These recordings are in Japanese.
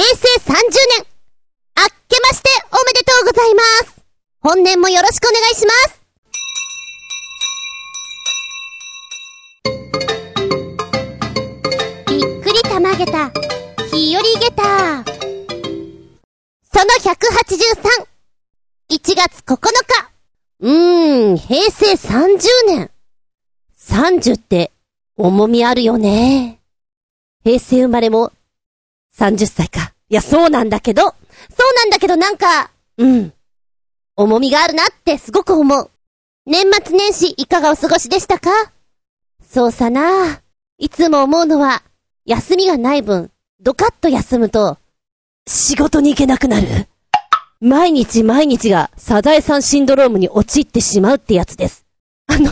平成30年、あっけましておめでとうございます。本年もよろしくお願いします。びっくりたまげた、日和げた。その183、1月9日。うーん、平成30年。30って重みあるよね。平成生まれも30歳か。いや、そうなんだけど、そうなんだけどなんか、うん。重みがあるなってすごく思う。年末年始いかがお過ごしでしたか？そうさな。いつも思うのは、休みがない分、ドカッと休むと、仕事に行けなくなる。毎日毎日がサザエさんシンドロームに陥ってしまうってやつです。あの、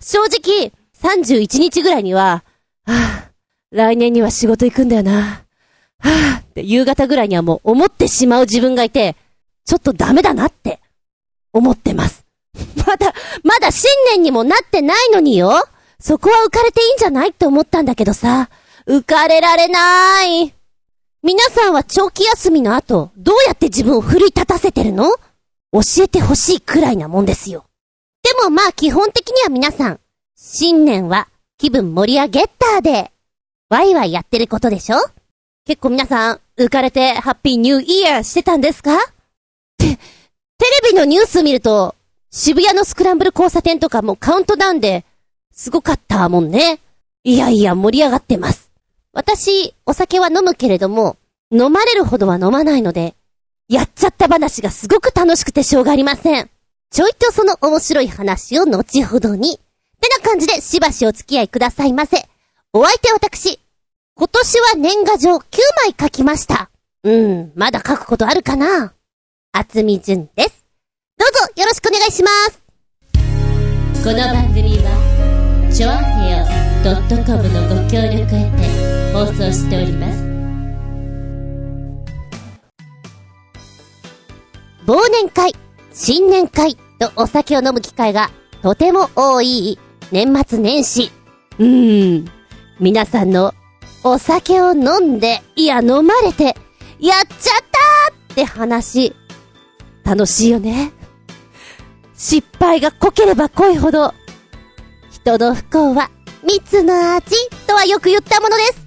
正直、31日ぐらいには、はぁ、来年には仕事行くんだよな。はぁ、って夕方ぐらいにはもう思ってしまう自分がいて、ちょっとダメだなって思ってます。まだ、まだ新年にもなってないのによ。そこは浮かれていいんじゃないって思ったんだけどさ、浮かれられなーい。皆さんは長期休みの後、どうやって自分を奮い立たせてるの？教えてほしいくらいなもんですよ。でもまあ基本的には皆さん、新年は気分盛り上げッターで、ワイワイやってることでしょ？結構皆さん、浮かれてハッピーニューイヤーしてたんですか？って、テレビのニュース見ると、渋谷のスクランブル交差点とかもカウントダウンで、すごかったもんね。いやいや、盛り上がってます。私、お酒は飲むけれども、飲まれるほどは飲まないので、やっちゃった話がすごく楽しくてしょうがありません。ちょいとその面白い話を後ほどに。ってな感じでしばしお付き合いくださいませ。お相手私、今年は年賀状9枚書きました。うん、まだ書くことあるかな？厚み純です。どうぞよろしくお願いします。この番組は、ちょあへよ .com のご協力へて放送しております。忘年会、新年会とお酒を飲む機会がとても多い年末年始。うーん。皆さんのお酒を飲んで、いや飲まれて、やっちゃったって話、楽しいよね。失敗が濃ければ濃いほど、人の不幸は蜜の味とはよく言ったものです。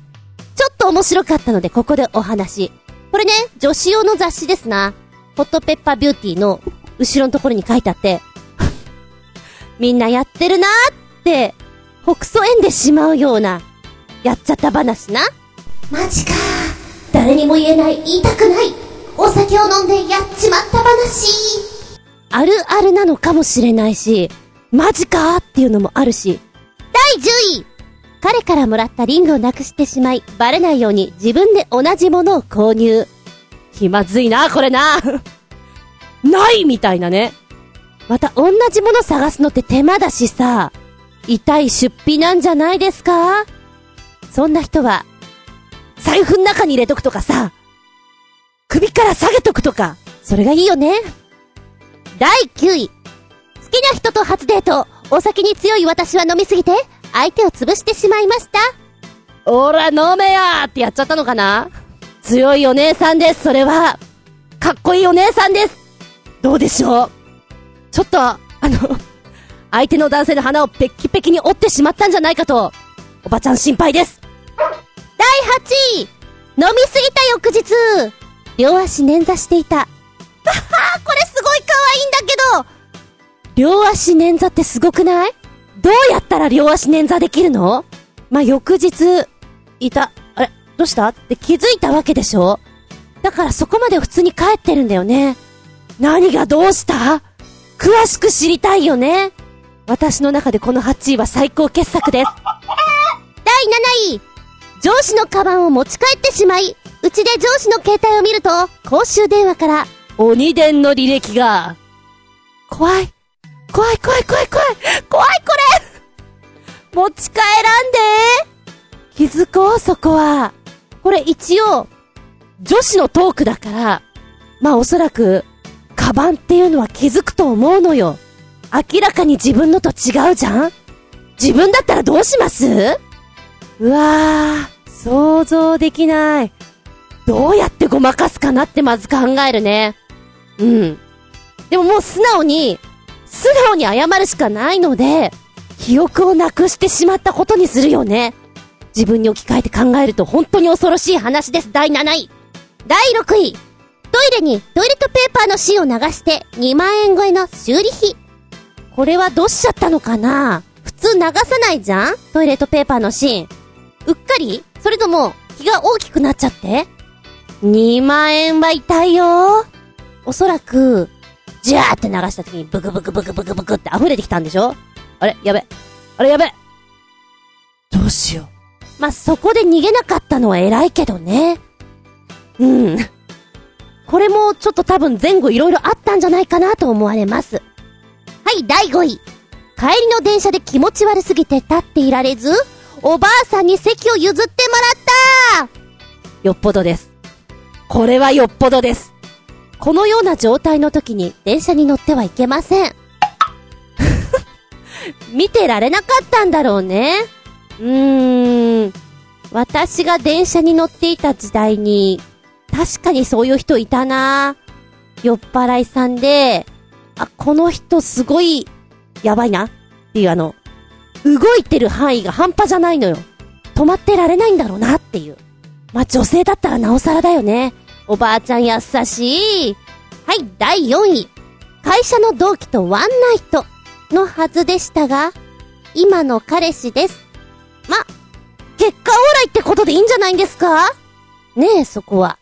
ちょっと面白かったのでここでお話。これね、女子用の雑誌ですな。ホットペッパービューティーの後ろのところに書いてあって、みんなやってるなーって、ほくそえんでしまうようなやっちゃった話な。マジか誰にも言えない、言いたくない。お酒を飲んでやっちまった話。あるあるなのかもしれないし、マジかっていうのもあるし。第10位彼からもらったリングをなくしてしまい、バレないように自分で同じものを購入。気まずいな、これな。ないみたいなね。また同じもの探すのって手間だしさ、痛い出費なんじゃないですか？そんな人は、財布の中に入れとくとかさ、首から下げとくとか、それがいいよね。第9位。好きな人と初デート、お酒に強い私は飲みすぎて、相手を潰してしまいました。おら飲めやーってやっちゃったのかな強いお姉さんです、それは。かっこいいお姉さんです。どうでしょうちょっと、あの、相手の男性の鼻をペッキペキに折ってしまったんじゃないかと、おばちゃん心配です。第8位。飲みすぎた翌日。両足捻挫していた。ははこれすごい可愛いんだけど。両足捻挫ってすごくない？どうやったら両足捻挫できるの？まあ、翌日、いた、あれ、どうした？って気づいたわけでしょ？だからそこまで普通に帰ってるんだよね。何がどうした？詳しく知りたいよね。私の中でこの8位は最高傑作です。第7位。上司のカバンを持ち帰ってしまい、うちで上司の携帯を見ると、公衆電話から、鬼伝の履歴が、怖い。怖い怖い怖い怖い。怖いこれ。持ち帰らんで。気づこう、そこは。これ一応、女子のトークだから、まあおそらく、カバンっていうのは気づくと思うのよ。明らかに自分のと違うじゃん。自分だったらどうします？うわぁ、想像できない。どうやってごまかすかなってまず考えるね。うん。でももう素直に、素直に謝るしかないので、記憶をなくしてしまったことにするよね。自分に置き換えて考えると本当に恐ろしい話です。第7位。第6位。トイレにトイレットペーパーの芯を流して2万円超えの修理費。これはどうしちゃったのかな？普通流さないじゃん？トイレットペーパーの芯。うっかり？それとも気が大きくなっちゃって ?2 万円は痛いよおそらく、ジャーって流した時にブクブクブクブクブクって溢れてきたんでしょ？あれ？やべ。あれ？やべ。どうしよう。まあ、そこで逃げなかったのは偉いけどね。うん。これもちょっと多分前後色々あったんじゃないかなと思われます。はい、第5位。帰りの電車で気持ち悪すぎて立っていられず、おばあさんに席を譲ってもらったよっぽどです。これはよっぽどです。このような状態の時に電車に乗ってはいけません。見てられなかったんだろうね。うーん。私が電車に乗っていた時代に、確かにそういう人いたな酔っ払いさんで、あ、この人すごい、やばいなっていうあの、動いてる範囲が半端じゃないのよ。止まってられないんだろうなっていう。まあ、女性だったらなおさらだよね。おばあちゃん優しい。はい、第4位。会社の同期とワンナイトのはずでしたが、今の彼氏です。ま、結果オーライってことでいいんじゃないんですか？ねえ、そこは。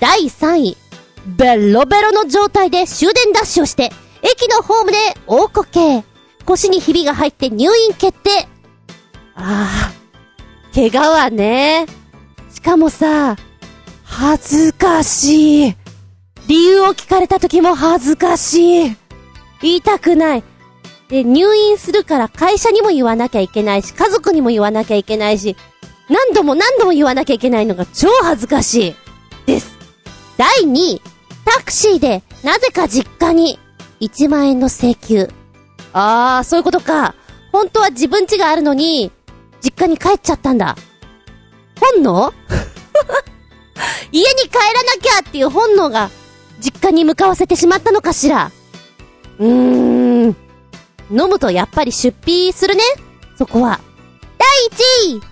第3位。ベロベロの状態で終電ダッシュをして、駅のホームで大こけ。腰にひびが入って入院決定。ああ、怪我はね。しかもさ、恥ずかしい。理由を聞かれた時も恥ずかしい。言いたくない。で、入院するから会社にも言わなきゃいけないし、家族にも言わなきゃいけないし、何度も何度も言わなきゃいけないのが超恥ずかしい。です。第2位、タクシーで、なぜか実家に、1万円の請求。あー、そういうことか。本当は自分家があるのに、実家に帰っちゃったんだ。本能？家に帰らなきゃっていう本能が、実家に向かわせてしまったのかしら。うーん。飲むとやっぱり出費するね。そこは。第1位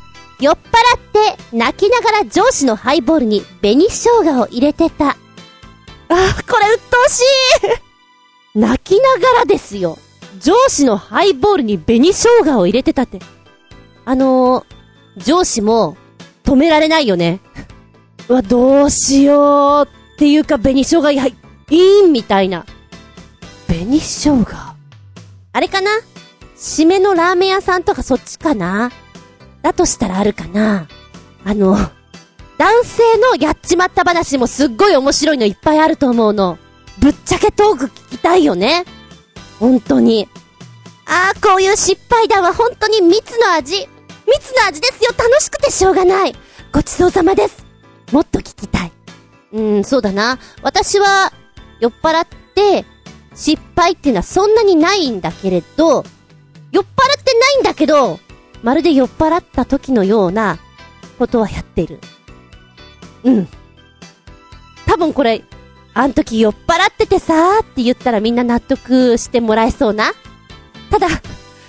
酔っ払って泣きながら上司のハイボールに紅生姜を入れてた。あ、これ鬱陶しい泣きながらですよ。上司のハイボールに紅生姜を入れてたって。あのー、上司も止められないよね。うわ、どうしようっていうか紅生姜い、いいんみたいな。紅生姜？あれかな？締めのラーメン屋さんとかそっちかな？だとしたらあるかな？あの、男性のやっちまった話もすっごい面白いのいっぱいあると思うの。ぶっちゃけトーク聞きたいよね。本当に。ああ、こういう失敗談は本当に蜜の味。蜜の味ですよ。楽しくてしょうがない。ごちそうさまです。もっと聞きたい。うん、そうだな。私は、酔っ払って、失敗っていうのはそんなにないんだけれど、酔っ払ってないんだけど、まるで酔っ払った時のようなことはやってる。うん。多分これ、あん時酔っ払っててさーって言ったらみんな納得してもらえそうな。ただ、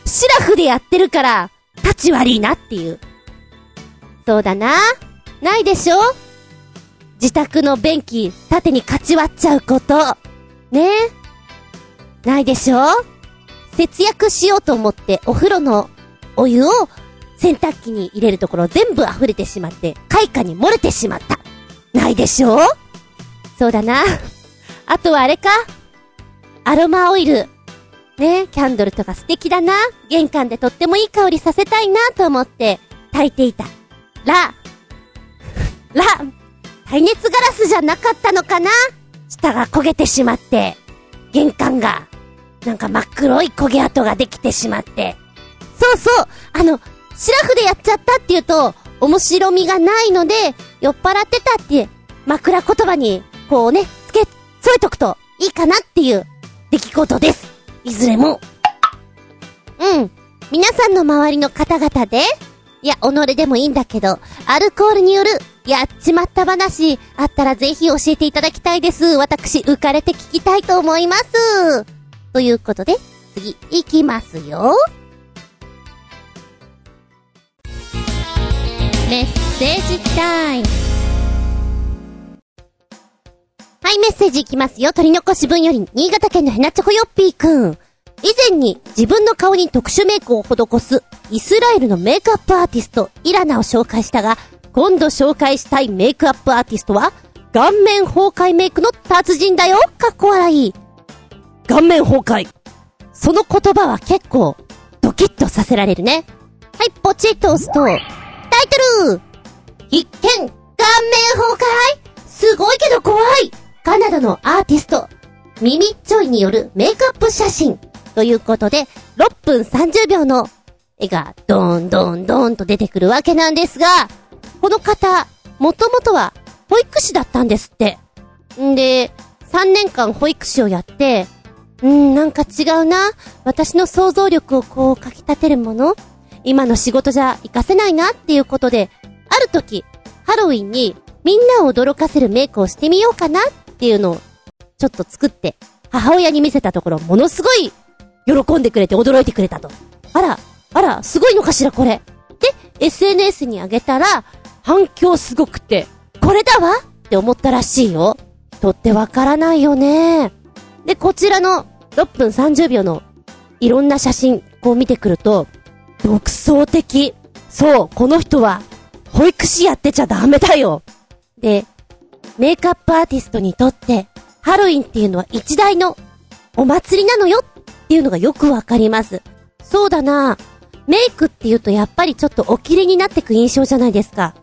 シラフでやってるから、立ち悪いなっていう。そうだな。ないでしょ？自宅の便器、縦にかち割っちゃうこと。ね？ないでしょ？節約しようと思ってお風呂のお湯を洗濯機に入れるところ全部溢れてしまって、開花に漏れてしまった。ないでしょ？そうだな。あとはあれかアロマオイル。ねキャンドルとか素敵だな。玄関でとってもいい香りさせたいなと思って炊いていた。ら、ら、耐熱ガラスじゃなかったのかな下が焦げてしまって、玄関が、なんか真っ黒い焦げ跡ができてしまって、そうそうあの、シラフでやっちゃったって言うと、面白みがないので、酔っ払ってたって、枕言葉に、こうね、つけ、添えとくといいかなっていう出来事です。いずれも。うん。皆さんの周りの方々で、いや、己でもいいんだけど、アルコールによるやっちまった話、あったらぜひ教えていただきたいです。私、浮かれて聞きたいと思います。ということで、次、行きますよ。メッセージタイム。はい、メッセージいきますよ。取り残し分より、新潟県のヘナチョコヨッピーくん。以前に自分の顔に特殊メイクを施すイスラエルのメイクアップアーティストイラナを紹介したが、今度紹介したいメイクアップアーティストは、顔面崩壊メイクの達人だよかっこ笑い。顔面崩壊。その言葉は結構、ドキッとさせられるね。はい、ポチッと押すと、タイトル必見顔面崩壊？すごいけど怖いカナダのアーティスト、ミミッチョイによるメイクアップ写真。ということで、6分30秒の絵がドーンドーンドーンと出てくるわけなんですが、この方、もともとは保育士だったんですって。んで、3年間保育士をやって、んー、なんか違うな。私の想像力をこうかき立てるもの今の仕事じゃ活かせないなっていうことで、ある時、ハロウィンにみんなを驚かせるメイクをしてみようかなっっていうのをちょっと作って、母親に見せたところ、ものすごい喜んでくれて驚いてくれたと。あら、あら、すごいのかしらこれ。で、SNS に上げたら、反響すごくて、これだわ？って思ったらしいよ。とってわからないよね。で、こちらの6分30秒のいろんな写真、こう見てくると、独創的。そう、この人は、保育士やってちゃダメだよ。で、メイクアップアーティストにとって、ハロウィンっていうのは一大のお祭りなのよっていうのがよくわかります。そうだなメイクっていうとやっぱりちょっとおきれになってく印象じゃないですか。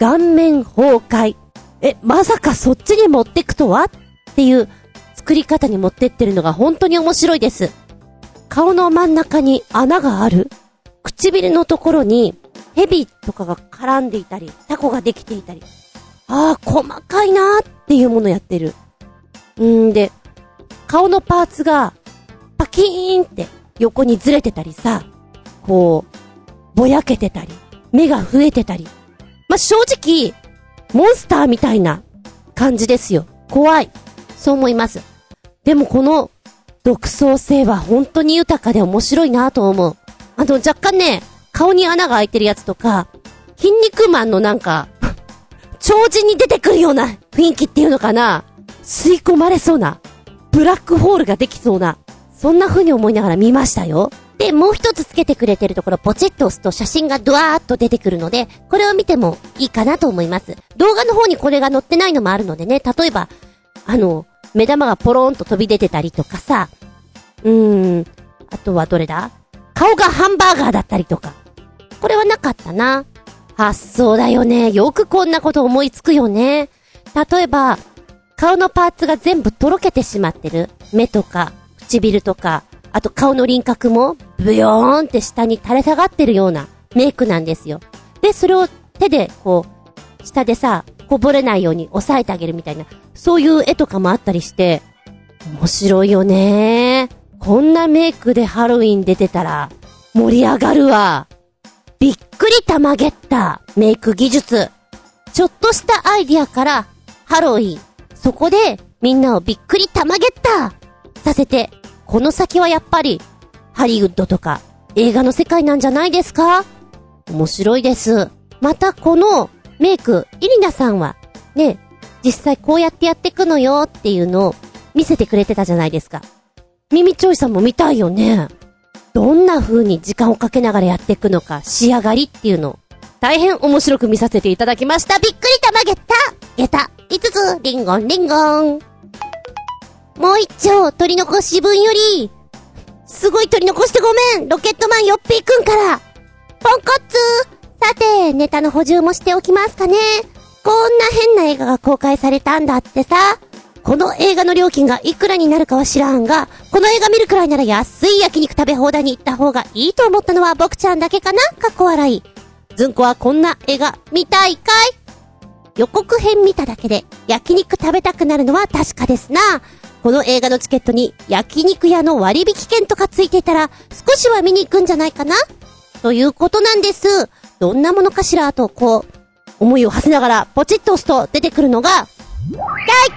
顔面崩壊。え、まさかそっちに持ってくとは？っていう作り方に持ってってるのが本当に面白いです。顔の真ん中に穴がある唇のところに蛇とかが絡んでいたり、タコができていたり。ああ、細かいなーっていうものやってる。んで、顔のパーツがパキーンって横にずれてたりさ、こう、ぼやけてたり、目が増えてたり。まあ、正直、モンスターみたいな感じですよ。怖い。そう思います。でもこの独創性は本当に豊かで面白いなと思う。あの、若干ね、顔に穴が開いてるやつとか、筋肉マンのなんか超人に出てくるような雰囲気っていうのかな？吸い込まれそうな、ブラックホールができそうな、そんな風に思いながら見ましたよ。で、もう一つつけてくれてるところ、ポチッと押すと写真がドワーッと出てくるので、これを見てもいいかなと思います。動画の方にこれが載ってないのもあるのでね、例えば、あの、目玉がポローンと飛び出てたりとかさ、うーん、あとはどれだ？顔がハンバーガーだったりとか。これはなかったな。発想だよね。よくこんなこと思いつくよね。例えば、顔のパーツが全部とろけてしまってる。目とか、唇とか、あと顔の輪郭も、ブヨーンって下に垂れ下がってるようなメイクなんですよ。で、それを手で、こう、下でさ、こぼれないように押さえてあげるみたいな、そういう絵とかもあったりして、面白いよねこんなメイクでハロウィン出てたら、盛り上がるわ。びっくりたまげったメイク技術。ちょっとしたアイディアから、ハロウィン。そこで、みんなをびっくりたまげったさせて、この先はやっぱり、ハリウッドとか、映画の世界なんじゃないですか？面白いです。またこのメイク、イリナさんは、ね、実際こうやってやっていくのよっていうのを見せてくれてたじゃないですか。ミミチョイさんも見たいよね。どんな風に時間をかけながらやっていくのか、仕上がりっていうの、大変面白く見させていただきました。びっくりたまげたげた !5 つ、リンゴンリンゴン。もう一丁、取り残し分より、すごい取り残してごめんロケットマンよっぴーくんからポンコッツさて、ネタの補充もしておきますかね。こんな変な映画が公開されたんだってさ。この映画の料金がいくらになるかは知らんが、この映画見るくらいなら安い焼肉食べ放題に行った方がいいと思ったのは僕ちゃんだけかな？かっこ笑い。ずんこはこんな映画見たいかい？予告編見ただけで焼肉食べたくなるのは確かですな。この映画のチケットに焼肉屋の割引券とかついていたら少しは見に行くんじゃないかな？ということなんです。どんなものかしら？と、こう、思いを馳せながらポチッと押すと出てくるのが、タイ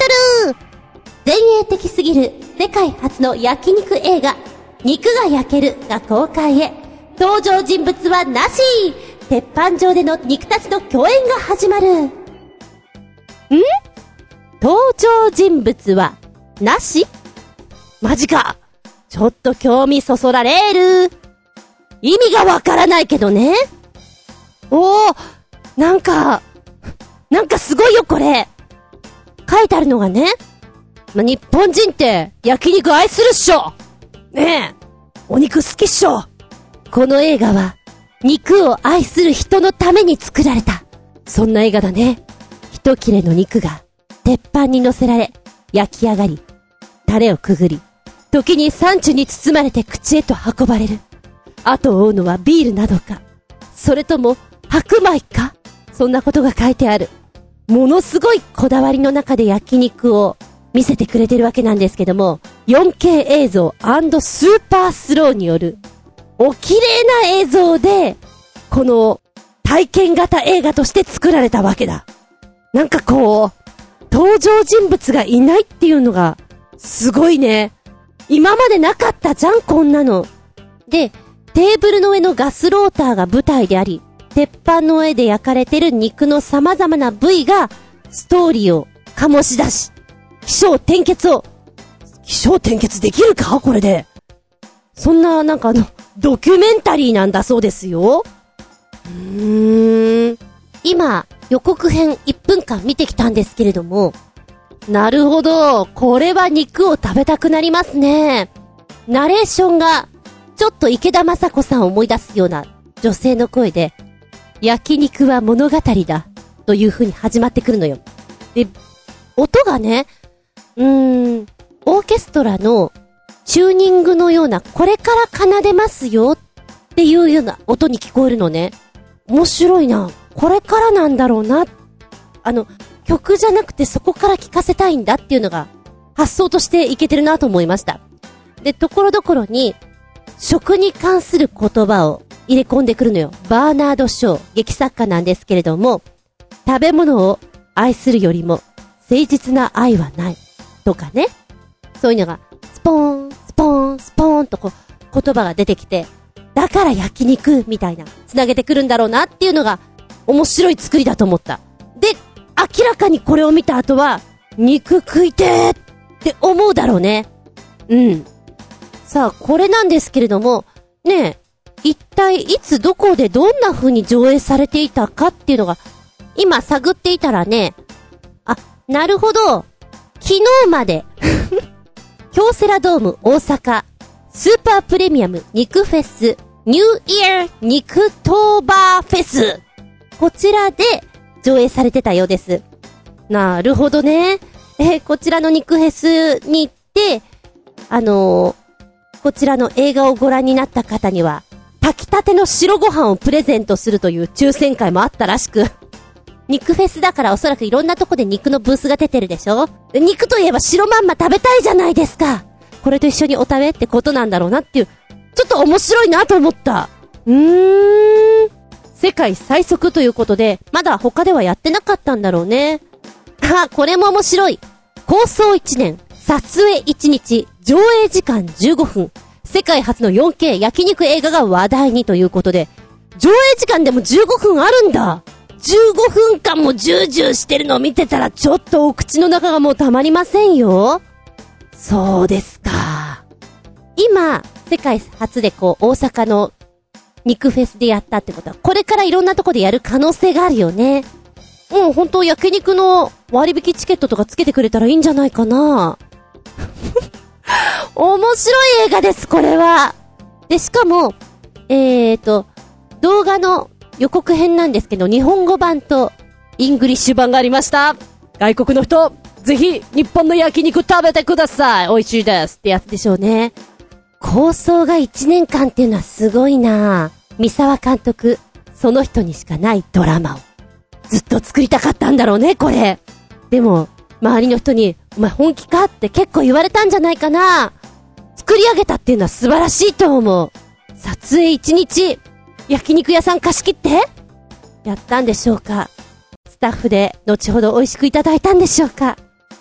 トル前衛的すぎる世界初の焼肉映画、肉が焼けるが公開へ。登場人物はなし鉄板上での肉たちの共演が始まる。ん?登場人物はなし?マジかちょっと興味そそられる。意味がわからないけどね。おー、なんか、なんかすごいよこれ。書いてあるのがね、ま、日本人って焼肉愛するっしょねえ、お肉好きっしょこの映画は、肉を愛する人のために作られた。そんな映画だね。一切れの肉が、鉄板に乗せられ、焼き上がり、タレをくぐり、時に山中に包まれて口へと運ばれる。後を追うのはビールなどか、それとも白米かそんなことが書いてある。ものすごいこだわりの中で焼肉を見せてくれてるわけなんですけども、4K 映像スーパースローによる、お綺麗な映像で、この体験型映画として作られたわけだ。なんかこう、登場人物がいないっていうのが、すごいね。今までなかったじゃん、こんなの。で、テーブルの上のガスローターが舞台であり、鉄板の上で焼かれてる肉の様々な部位が、ストーリーを醸し出し、気象転結を、気象転結できるか？これで。そんな、なんかあの、ドキュメンタリーなんだそうですよ。うーん。今、予告編1分間見てきたんですけれども、なるほど、これは肉を食べたくなりますね。ナレーションが、ちょっと池田雅子さんを思い出すような女性の声で、焼肉は物語だ、という風に始まってくるのよ。で、音がね、うーん、オーケストラのチューニングのような、これから奏でますよっていうような音に聞こえるのね。面白いな。これからなんだろうな。あの、曲じゃなくてそこから聞かせたいんだっていうのが、発想としていけてるなと思いました。で、ところどころに、食に関する言葉を入れ込んでくるのよ。バーナード・ショー、劇作家なんですけれども、食べ物を愛するよりも、誠実な愛はない。とかね。そういうのが、スポーン、スポーン、スポーンとこう、言葉が出てきて、だから焼肉みたいな、繋げてくるんだろうなっていうのが、面白い作りだと思った。で、明らかにこれを見た後は、肉食いてーって思うだろうね。うん。さあ、これなんですけれども、ねえ、一体いつどこでどんな風に上映されていたかっていうのが、今探っていたらね、あ、なるほど、昨日まで 京セラドーム大阪、スーパープレミアム肉フェス、ニューイヤー肉トーバーフェス。こちらで上映されてたようです。なるほどね。えこちらの肉フェスに行って、あのー、こちらの映画をご覧になった方には、炊きたての白ご飯をプレゼントするという抽選会もあったらしく、肉フェスだからおそらくいろんなとこで肉のブースが出てるでしょ？肉といえば白まんま食べたいじゃないですか。これと一緒にお食べってことなんだろうなっていう、ちょっと面白いなと思った。うーん。世界最速ということで、まだ他ではやってなかったんだろうね。あ、これも面白い。構想1年、撮影1日、上映時間15分、世界初の 4K 焼肉映画が話題にということで、上映時間でも15分あるんだ15分間もジュージューしてるのを見てたらちょっとお口の中がもうたまりませんよ。そうですか。今、世界初でこう、大阪の肉フェスでやったってことは、これからいろんなとこでやる可能性があるよね。もう本当焼肉の割引チケットとかつけてくれたらいいんじゃないかな。面白い映画です、これは。で、しかも、えーと、動画の予告編なんですけど、日本語版とイングリッシュ版がありました。外国の人、ぜひ、日本の焼肉食べてください美味しいですってやつでしょうね。構想が1年間っていうのはすごいな三沢監督、その人にしかないドラマを。ずっと作りたかったんだろうね、これ。でも、周りの人に、お前本気かって結構言われたんじゃないかな作り上げたっていうのは素晴らしいと思う。撮影1日、焼肉屋さん貸し切ってやったんでしょうかスタッフで後ほど美味しくいただいたんでしょうか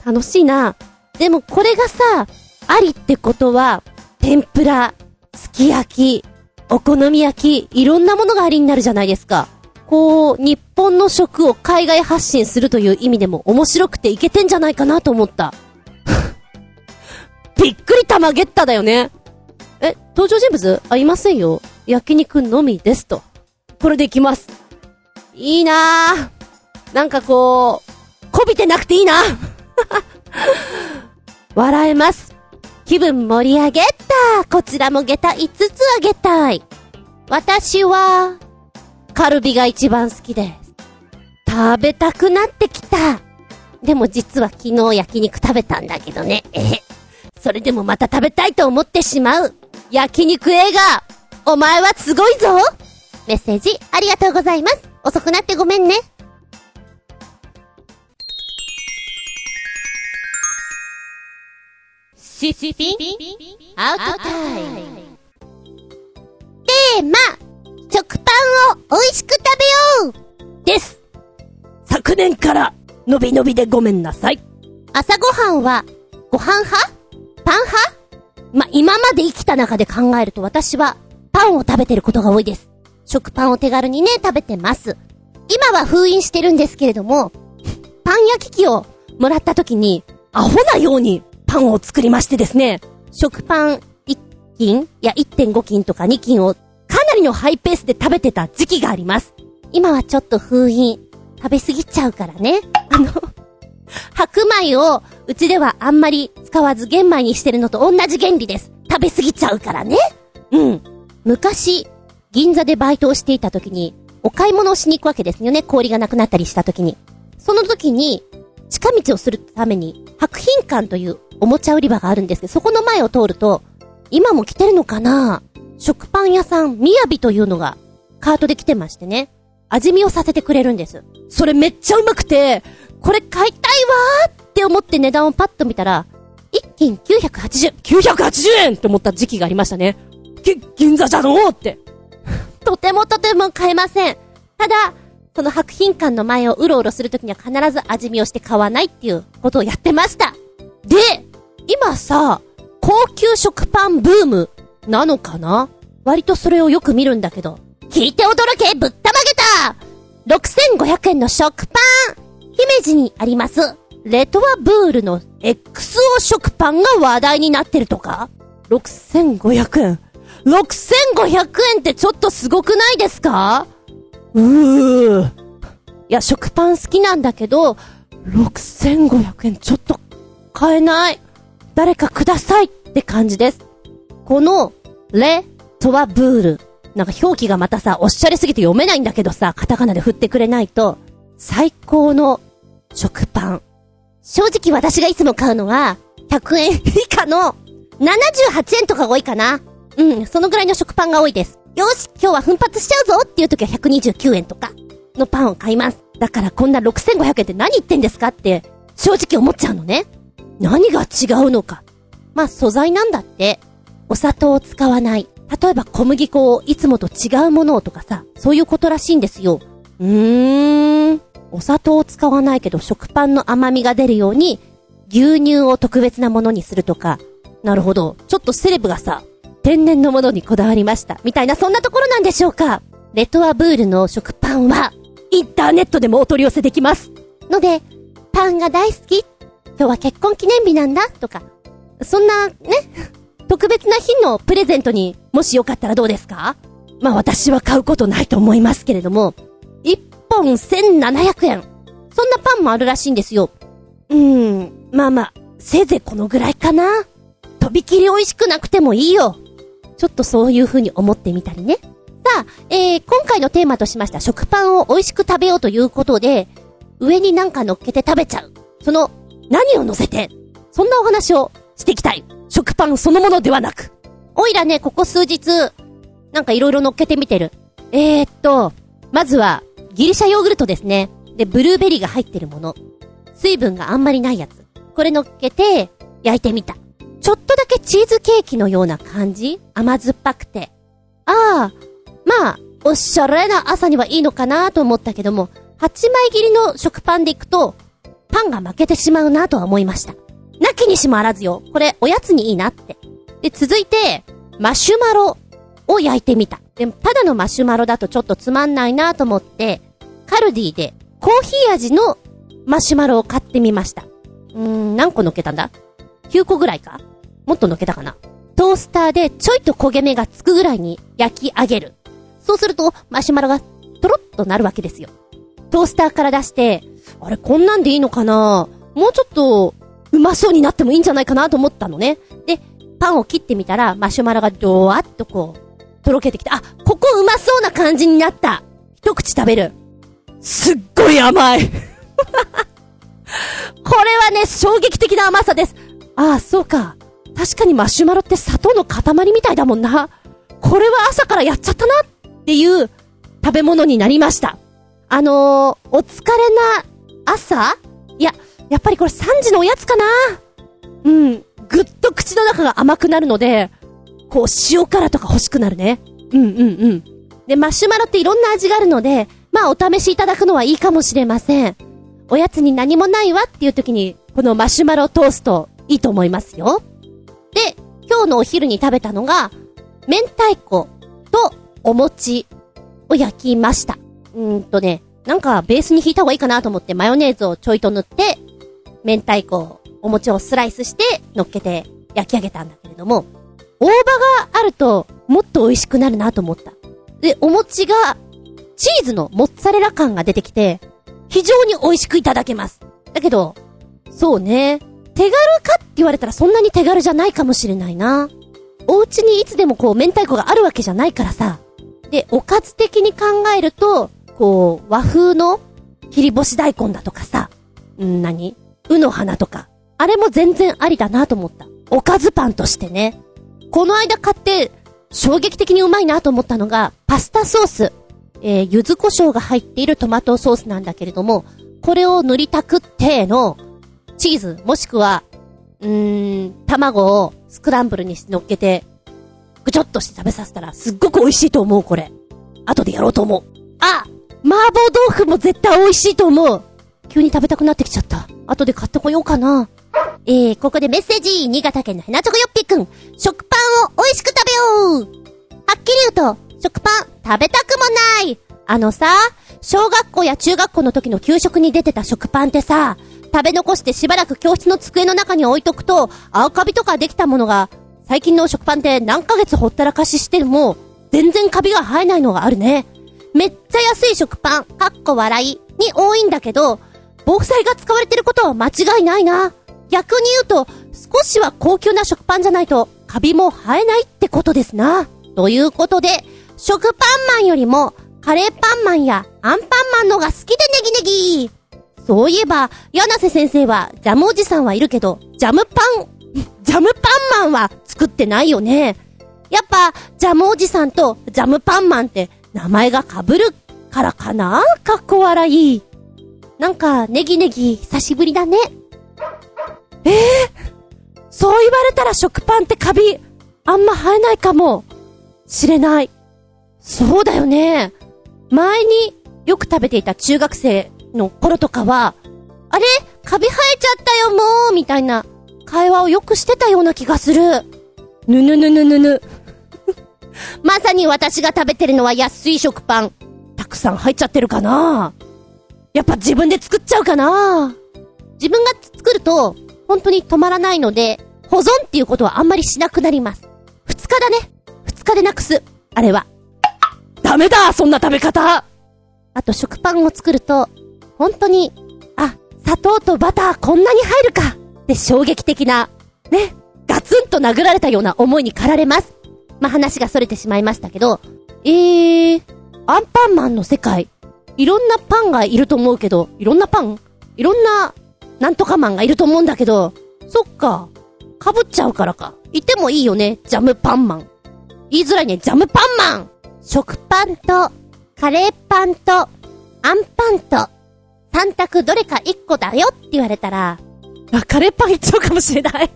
楽しいな。でもこれがさ、ありってことは、天ぷら、すき焼き、お好み焼き、いろんなものがありになるじゃないですか。こう、日本の食を海外発信するという意味でも面白くていけてんじゃないかなと思った。びっくり玉ゲッタだよね。え、登場人物あ、いませんよ。焼肉のみですと。これでいきます。いいなぁ。なんかこう、こびてなくていいな 笑えます。気分盛り上げた。こちらも下駄5つあげたい。私は、カルビが一番好きです。食べたくなってきた。でも実は昨日焼肉食べたんだけどね。えそれでもまた食べたいと思ってしまう。焼肉映画お前はすごいぞメッセージありがとうございます。遅くなってごめんね。シシピンアウトタイム。テーマ、食パンを美味しく食べようです。昨年から、のびのびでごめんなさい。朝ごはんは、ご飯派？パン派？ま、今まで生きた中で考えると私はパンを食べてることが多いです。食パンを手軽にね、食べてます。今は封印してるんですけれども、パン焼き器をもらった時に、アホなようにパンを作りましてですね、食パン1斤いや1.5斤とか2斤をかかなりのハイペースで食べてた時期があります。今はちょっと封印、食べ過ぎちゃうからね。あの 白米を、うちではあんまり使わず玄米にしてるのと同じ原理です。食べ過ぎちゃうからね。うん。昔、銀座でバイトをしていた時に、お買い物をしに行くわけですよね。氷がなくなったりした時に。その時に、近道をするために、白品館というおもちゃ売り場があるんですけど、そこの前を通ると、今も来てるのかな？食パン屋さん、みやびというのが、カートで来てましてね。味見をさせてくれるんです。それめっちゃうまくて、これ買いたいわーって思って値段をパッと見たら、一斤980、980円って思った時期がありましたね。ぎ、銀座じゃのーって。とてもとても買えません。ただ、その白品館の前をうろうろするときには必ず味見をして買わないっていうことをやってました。で、今さ、高級食パンブームなのかな？割とそれをよく見るんだけど。聞いて驚けぶったまげた !6500 円の食パン姫路にあります、レトワブールの XO 食パンが話題になってるとか ?6500 円。6500円ってちょっとすごくないですか？うー。いや、食パン好きなんだけど、6500円ちょっと買えない。誰かくださいって感じです。この、レ、トワブール。なんか表記がまたさ、おっしゃりすぎて読めないんだけどさ、カタカナで振ってくれないと、最高の食パン。正直私がいつも買うのは、100円以下の78円とか多いかな。うん、そのぐらいの食パンが多いです。よし、今日は奮発しちゃうぞっていう時は129円とかのパンを買います。だからこんな6500円って何言ってんですかって正直思っちゃうのね。何が違うのか。まあ素材なんだって。お砂糖を使わない。例えば小麦粉をいつもと違うものをとかさ、そういうことらしいんですよ。うーん。お砂糖を使わないけど食パンの甘みが出るように、牛乳を特別なものにするとか。なるほど。ちょっとセレブがさ、天然のものにこだわりました。みたいなそんなところなんでしょうか。レトアブールの食パンは、インターネットでもお取り寄せできます。ので、パンが大好き。今日は結婚記念日なんだ。とか。そんな、ね、特別な日のプレゼントに、もしよかったらどうですか？まあ私は買うことないと思いますけれども、1本1700円。そんなパンもあるらしいんですよ。うーん、まあまあ、せいぜいこのぐらいかな。とびきり美味しくなくてもいいよ。ちょっとそういう風に思ってみたりね。さあ、えー、今回のテーマとしました食パンを美味しく食べようということで、上になんか乗っけて食べちゃう。その、何を乗せて、そんなお話をしていきたい。食パンそのものではなく。おいらね、ここ数日、なんかいろいろ乗っけてみてる。えー、っと、まずは、ギリシャヨーグルトですね。で、ブルーベリーが入ってるもの。水分があんまりないやつ。これ乗っけて、焼いてみた。ちょっとだけチーズケーキのような感じ？甘酸っぱくて。ああ、まあ、おっしゃれな朝にはいいのかなと思ったけども、8枚切りの食パンでいくと、パンが負けてしまうなとは思いました。なきにしもあらずよ。これ、おやつにいいなって。で、続いて、マシュマロを焼いてみた。でも、ただのマシュマロだとちょっとつまんないなと思って、カルディでコーヒー味のマシュマロを買ってみました。うーん、何個乗っけたんだ ?9 個ぐらいか？もっと乗っけたかな？トースターでちょいと焦げ目がつくぐらいに焼き上げる。そうすると、マシュマロがトロッとなるわけですよ。トースターから出して、あれ、こんなんでいいのかな？もうちょっと、うまそうになってもいいんじゃないかなと思ったのね。で、パンを切ってみたら、マシュマロがドワッとこう、とろけてきて、あ、ここうまそうな感じになった。一口食べる。すっごい甘い これはね、衝撃的な甘さです。ああ、そうか。確かにマシュマロって砂糖の塊みたいだもんな。これは朝からやっちゃったなっていう食べ物になりました。あのー、お疲れな朝？いや、やっぱりこれ3時のおやつかなうん。ぐっと口の中が甘くなるので、こう塩辛とか欲しくなるね。うんうんうん。で、マシュマロっていろんな味があるので、まあお試しいただくのはいいかもしれません。おやつに何もないわっていう時に、このマシュマロトースト、いいと思いますよ。で、今日のお昼に食べたのが、明太子とお餅を焼きました。うーんとね、なんかベースに引いた方がいいかなと思ってマヨネーズをちょいと塗って、明太子、お餅をスライスして乗っけて焼き上げたんだけれども、大葉があるともっと美味しくなるなと思った。で、お餅がチーズのモッツァレラ感が出てきて、非常に美味しくいただけます。だけど、そうね。手軽かって言われたらそんなに手軽じゃないかもしれないな。お家にいつでもこう明太子があるわけじゃないからさ。で、おかず的に考えると、こう、和風の切り干し大根だとかさ、ん何？うの花とか。あれも全然ありだなと思った。おかずパンとしてね。この間買って、衝撃的にうまいなと思ったのが、パスタソース。えー、柚子胡椒が入っているトマトソースなんだけれども、これを塗りたくっての、チーズ、もしくは、うーん、卵をスクランブルに乗っけて、ぐちょっとして食べさせたら、すっごく美味しいと思う、これ。後でやろうと思う。あ麻婆豆腐も絶対美味しいと思う。急に食べたくなってきちゃった。後で買ってこようかな。えー、ここでメッセージ、新潟県のヘナチョコヨッピーくん。食パンを美味しく食べようはっきり言うと、食パン食べたくもないあのさ、小学校や中学校の時の給食に出てた食パンってさ、食べ残してしばらく教室の机の中に置いとくと、青カビとかできたものが、最近の食パンって何ヶ月ほったらかししても、全然カビが生えないのがあるね。めっちゃ安い食パン、かっこ笑いに多いんだけど、防災が使われてることは間違いないな。逆に言うと、少しは高級な食パンじゃないと、カビも生えないってことですな。ということで、食パンマンよりも、カレーパンマンやアンパンマンのが好きでネギネギそういえば、柳瀬先生は、ジャムおじさんはいるけど、ジャムパン、ジャムパンマンは作ってないよね。やっぱ、ジャムおじさんとジャムパンマンって名前が被るからかな？かっこ笑い。なんか、ネギネギ久しぶりだね。ええー、そう言われたら食パンってカビ、あんま生えないかも。しれない。そうだよね。前によく食べていた中学生の頃とかは、あれ？カビ生えちゃったよもうみたいな会話をよくしてたような気がする。ぬぬぬぬぬぬ。まさに私が食べてるのは安い食パン。たくさん入っちゃってるかなやっぱ自分で作っちゃうかな自分が作ると、本当に止まらないので、保存っていうことはあんまりしなくなります。二日だね。二日でなくす。あれは。ダメだそんな食べ方あと食パンを作ると、本当に、あ、砂糖とバターこんなに入るかって衝撃的な、ね、ガツンと殴られたような思いに駆られます。まあ、話が逸れてしまいましたけど、えー、アンパンマンの世界、いろんなパンがいると思うけど、いろんなパン？いろんな、なんとかマンがいると思うんだけど、そっか、被っちゃうからか。いてもいいよね、ジャムパンマン。言いづらいね、ジャムパンマン。食パンと、カレーパンと、アンパンと、三択どれか一個だよって言われたら、あ、カレーパンいっちゃうかもしれない。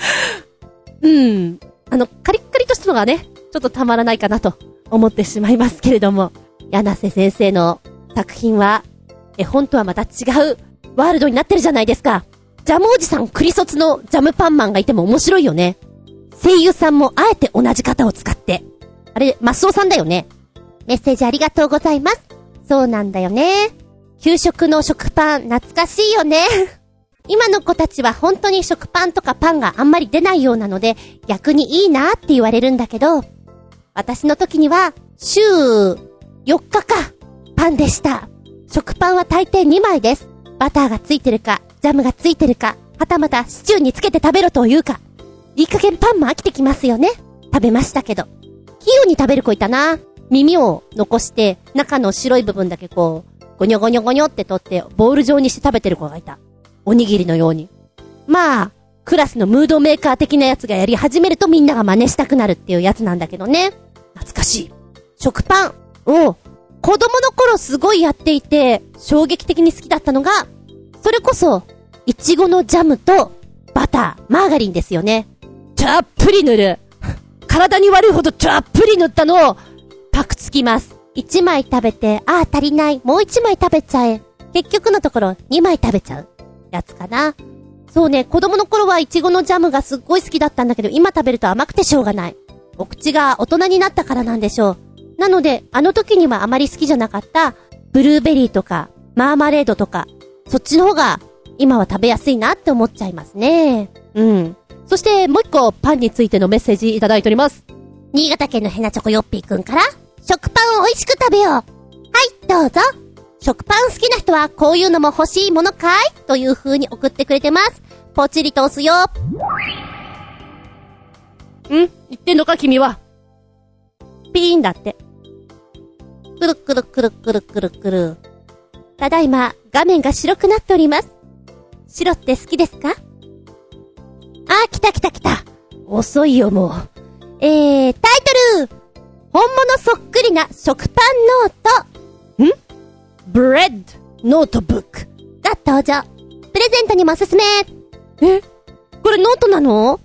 うん。あの、カリッカリとしたのがね、ちょっとたまらないかなと思ってしまいますけれども、柳瀬先生の作品は、絵本とはまた違うワールドになってるじゃないですか。ジャムおじさんクリソツのジャムパンマンがいても面白いよね。声優さんもあえて同じ型を使って。あれ、マスオさんだよね。メッセージありがとうございます。そうなんだよね。給食の食パン、懐かしいよね。今の子たちは本当に食パンとかパンがあんまり出ないようなので、逆にいいなって言われるんだけど、私の時には、週4日か、パンでした。食パンは大抵2枚です。バターがついてるか、ジャムがついてるか、はたまたシチューにつけて食べろというか。いい加減パンも飽きてきますよね。食べましたけど。器用に食べる子いたな。耳を残して、中の白い部分だけこう、ゴニョゴニョゴニョって取って、ボール状にして食べてる子がいた。おにぎりのように。まあ、クラスのムードメーカー的なやつがやり始めるとみんなが真似したくなるっていうやつなんだけどね。懐かしい。食パンを、子供の頃すごいやっていて、衝撃的に好きだったのが、それこそ、いちごのジャムと、バター、マーガリンですよね。たっぷり塗る。体に悪いほどたっぷり塗ったのを、パクつきます。一枚食べて、ああ足りない、もう一枚食べちゃえ。結局のところ、二枚食べちゃう。やつかな。そうね、子供の頃はイチゴのジャムがすっごい好きだったんだけど、今食べると甘くてしょうがない。お口が大人になったからなんでしょう。なので、あの時にはあまり好きじゃなかった、ブルーベリーとか、マーマレードとか、そっちの方が、今は食べやすいなって思っちゃいますね。うん。そして、もう一個、パンについてのメッセージいただいております。新潟県のヘナチョコヨッピーくんから、食パンを美味しく食べよう。はい、どうぞ。食パン好きな人はこういうのも欲しいものかい？という風に送ってくれてます。ポチリと押すよ。ん？言ってんのか君は。ピーンだって。くるくるくるくるくるくる。ただいま、画面が白くなっております。白って好きですか？あー、来た来た来た。遅いよ、もう。えー、タイトル本物そっくりな食パンノート。ん？ブレッドノートブックが登場。プレゼントにもおすすめ。え？これノートなの？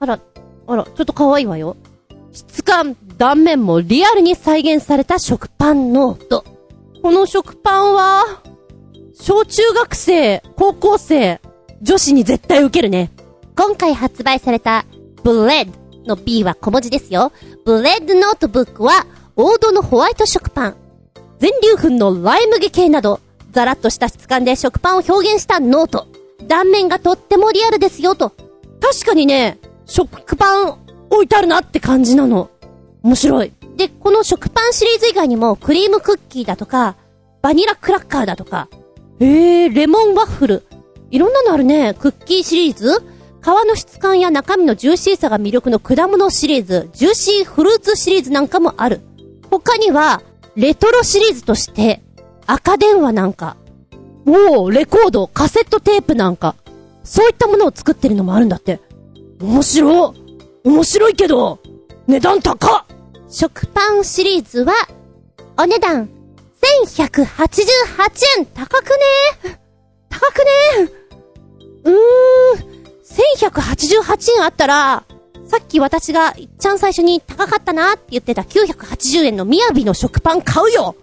あら、あら、ちょっと可愛いわよ。質感、断面もリアルに再現された食パンノート。この食パンは、小中学生、高校生、女子に絶対受けるね。今回発売された、ブレッドの B は小文字ですよ。ブレッドノートブックは、王道のホワイト食パン。全粒粉のライ麦系など、ザラッとした質感で食パンを表現したノート。断面がとってもリアルですよと。確かにね、食パン置いてあるなって感じなの。面白い。で、この食パンシリーズ以外にも、クリームクッキーだとか、バニラクラッカーだとか、えー、レモンワッフル。いろんなのあるね。クッキーシリーズ皮の質感や中身のジューシーさが魅力の果物シリーズ、ジューシーフルーツシリーズなんかもある。他には、レトロシリーズとして、赤電話なんか、おー、レコード、カセットテープなんか、そういったものを作ってるのもあるんだって。面白面白いけど、値段高っ食パンシリーズは、お値段、1188円高くね？高くね？うーん、1188円あったら、さっき私がいっちゃん最初に高かったなって言ってた980円のみやびの食パン買うよ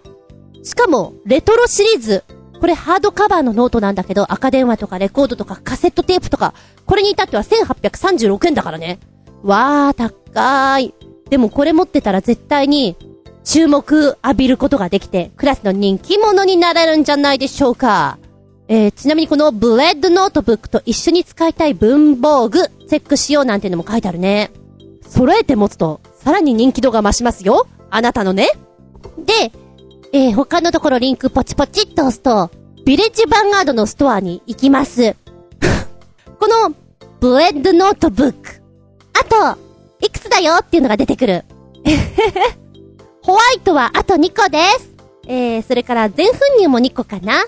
しかも、レトロシリーズ。これハードカバーのノートなんだけど、赤電話とかレコードとかカセットテープとか、これに至っては1836円だからね。わー、高い。でもこれ持ってたら絶対に、注目浴びることができて、クラスの人気者になれるんじゃないでしょうか。えー、ちなみにこのブレッドノートブックと一緒に使いたい文房具、チェックしようなんていうのも書いてあるね。揃えて持つと、さらに人気度が増しますよ。あなたのね。で、えー、他のところリンクポチポチっと押すと、ビレッジヴァンガードのストアに行きます。この、ブレッドノートブック。あと、いくつだよっていうのが出てくる。ホワイトはあと2個です。えー、それから全粒粉も2個かな。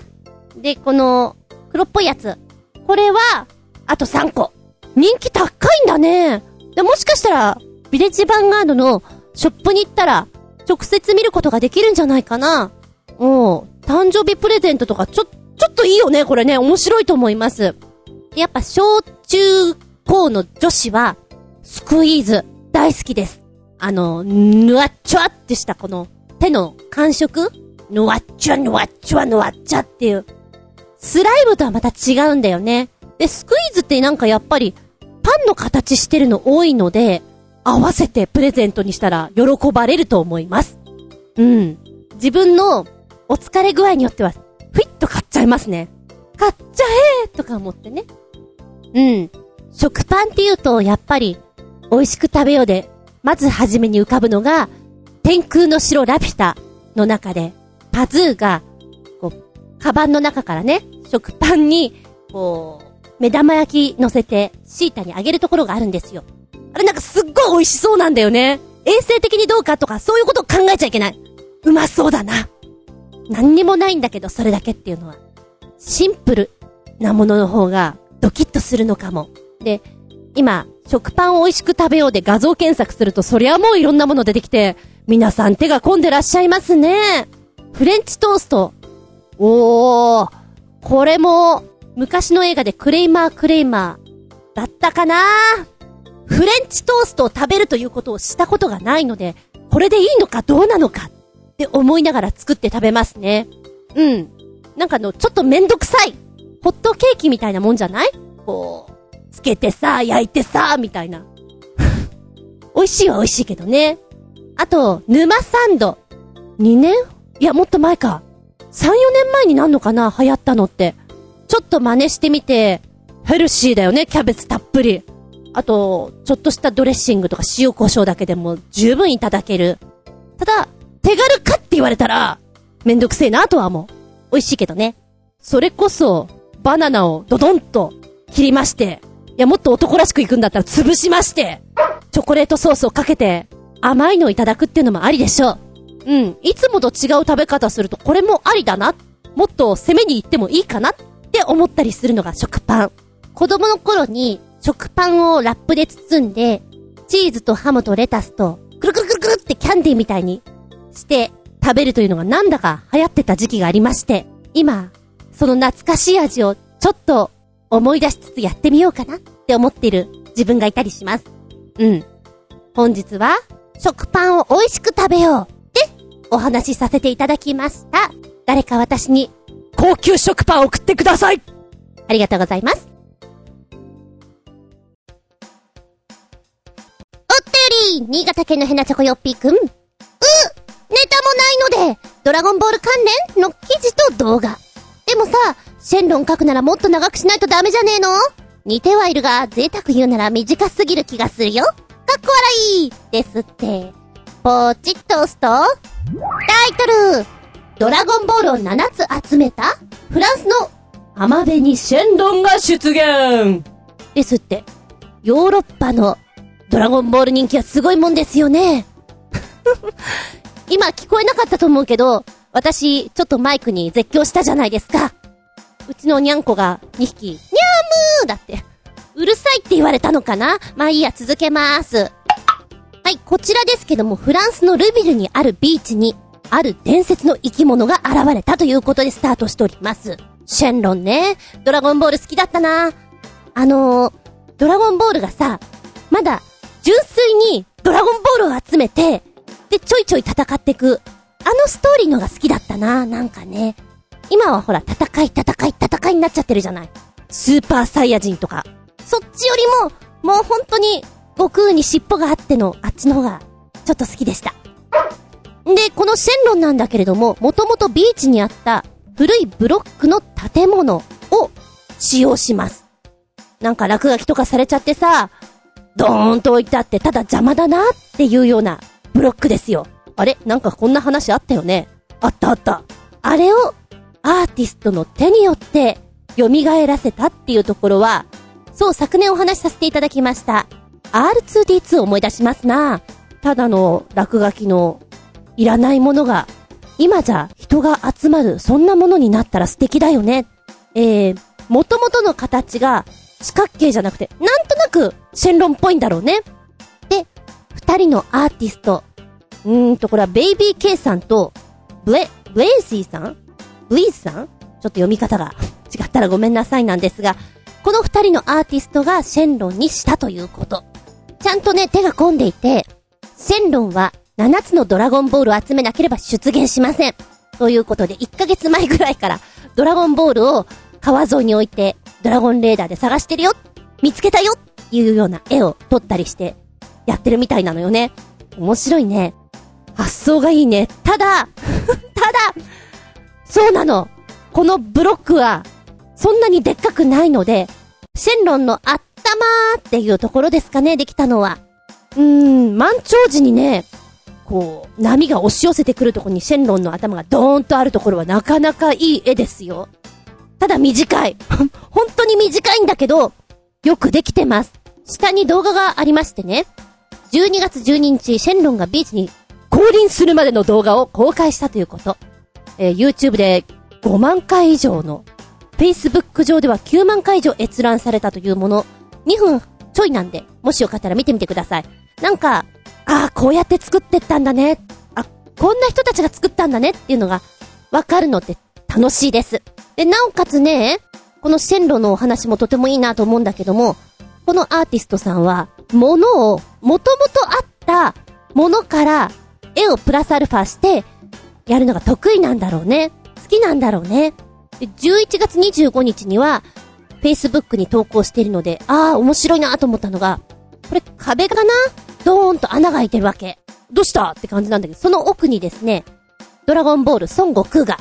で、この、黒っぽいやつ。これは、あと3個。人気高いんだね。で、もしかしたら、ビレッジヴァンガードのショップに行ったら、直接見ることができるんじゃないかな。おう、誕生日プレゼントとか、ちょ、ちょっといいよね、これね。面白いと思います。やっぱ、小中高の女子は、スクイーズ、大好きです。あの、ぬわっちょわってしたこの、手の感触？ぬわっちゃぬわっちゃぬわっちゃっていう。スライムとはまた違うんだよね。で、スクイーズってなんかやっぱり、パンの形してるの多いので、合わせてプレゼントにしたら喜ばれると思います。うん。自分のお疲れ具合によっては、ふいっと買っちゃいますね。買っちゃえーとか思ってね。うん。食パンって言うと、やっぱり、美味しく食べようで、まずはじめに浮かぶのが、天空の城ラピュタの中で、パズーが、こう、カバンの中からね、食パンに、こう、目玉焼き乗せて、シータにあげるところがあるんですよ。あれなんかすっごい美味しそうなんだよね。衛生的にどうかとか、そういうことを考えちゃいけない。うまそうだな。何にもないんだけど、それだけっていうのは。シンプルなものの方が、ドキッとするのかも。で、今、食パンを美味しく食べようで画像検索すると、そりゃもういろんなもの出てきて、皆さん手が込んでらっしゃいますね。フレンチトースト。おー、これも、昔の映画でクレイマークレイマーだったかなフレンチトーストを食べるということをしたことがないので、これでいいのかどうなのかって思いながら作って食べますね。うん。なんかの、ちょっとめんどくさい。ホットケーキみたいなもんじゃない？こう、つけてさ、焼いてさ、みたいな。美味しいは美味しいけどね。あと、沼サンド。2年？いや、もっと前か。3、4年前になんのかな？流行ったのって。ちょっと真似してみて、ヘルシーだよね、キャベツたっぷり。あと、ちょっとしたドレッシングとか塩胡椒だけでも十分いただける。ただ、手軽かって言われたら、めんどくせえなとは思う。美味しいけどね。それこそ、バナナをドドンと切りまして、いや、もっと男らしく行くんだったら潰しまして、チョコレートソースをかけて、甘いのをいただくっていうのもありでしょう。うん。いつもと違う食べ方すると、これもありだな。もっと攻めに行ってもいいかなって思ったりするのが食パン。子供の頃に、食パンをラップで包んで、チーズとハムとレタスと、くるくるくるくるってキャンディーみたいにして食べるというのがなんだか流行ってた時期がありまして、今、その懐かしい味をちょっと思い出しつつやってみようかなって思ってる自分がいたりします。うん。本日は、食パンを美味しく食べようってお話しさせていただきました。誰か私に高級食パンを送ってくださいありがとうございます。おってより、新潟県のヘナチョコヨッピーくん。うネタもないので、ドラゴンボール関連の記事と動画。でもさ、シェンロン書くならもっと長くしないとダメじゃねえの？似てはいるが、贅沢言うなら短すぎる気がするよ。かっこ笑いですって。ポチッと押すと、タイトルドラゴンボールを7つ集めた？フランスの浜辺にシェンロンが出現ですって。ヨーロッパのドラゴンボール人気はすごいもんですよね。今聞こえなかったと思うけど、私、ちょっとマイクに絶叫したじゃないですか。うちのにゃんこが2匹、にゃーむーだって。うるさいって言われたのかな？まあいいや、続けまーす。はい、こちらですけども、フランスのルビルにあるビーチに、ある伝説の生き物が現れたということでスタートしております。シェンロンね。ドラゴンボール好きだったな。あのー、ドラゴンボールがさ、まだ、純粋にドラゴンボールを集めて、で、ちょいちょい戦っていく。あのストーリーのが好きだったな、なんかね。今はほら、戦い、戦い、戦いになっちゃってるじゃない。スーパーサイヤ人とか。そっちよりも、もう本当に、悟空に尻尾があっての、あっちの方が、ちょっと好きでした。で、この線路なんだけれども、もともとビーチにあった古いブロックの建物を使用します。なんか落書きとかされちゃってさ、ドーンと置いてあってただ邪魔だなっていうようなブロックですよ。あれ？なんかこんな話あったよねあったあった。あれをアーティストの手によって蘇らせたっていうところは、そう昨年お話しさせていただきました。R2D2 を思い出しますな。ただの落書きのいらないものが、今じゃ人が集まるそんなものになったら素敵だよね。えー、元々の形が四角形じゃなくて、なんとなくシェンロンっぽいんだろうね。で、二人のアーティスト。うーんと、これはベイビー K さんと、ブエ、ブエンシーさんウィズさん？ちょっと読み方が 違ったらごめんなさいなんですが、この二人のアーティストがシェンロンにしたということ。ちゃんとね、手が込んでいて、シェンロンは7つのドラゴンボールを集めなければ出現しません。ということで、1ヶ月前ぐらいから、ドラゴンボールを川沿いに置いて、ドラゴンレーダーで探してるよ見つけたよっていうような絵を撮ったりして、やってるみたいなのよね。面白いね。発想がいいね。ただ、ただ、そうなの。このブロックは、そんなにでっかくないので、シェンロンのあったまーっていうところですかね、できたのは。うーん、満潮時にね、こう、波が押し寄せてくるとこにシェンロンの頭がドーンとあるところはなかなかいい絵ですよ。ただ短い。本当に短いんだけど、よくできてます。下に動画がありましてね。12月12日、シェンロンがビーチに降臨するまでの動画を公開したということ。えー、YouTube で5万回以上の、Facebook 上では9万回以上閲覧されたというもの。2分ちょいなんで、もしよかったら見てみてください。なんか、ああ、こうやって作ってったんだね。あ、こんな人たちが作ったんだねっていうのがわかるのって楽しいです。で、なおかつね、この線路のお話もとてもいいなと思うんだけども、このアーティストさんは、ものを、もともとあったものから絵をプラスアルファして、やるのが得意なんだろうね。好きなんだろうね。11月25日には、Facebook に投稿しているので、ああ、面白いなと思ったのが、これ壁かな？ドーンと穴が開いてるわけ。どうした？って感じなんだけど、その奥にですね、ドラゴンボール孫悟空が、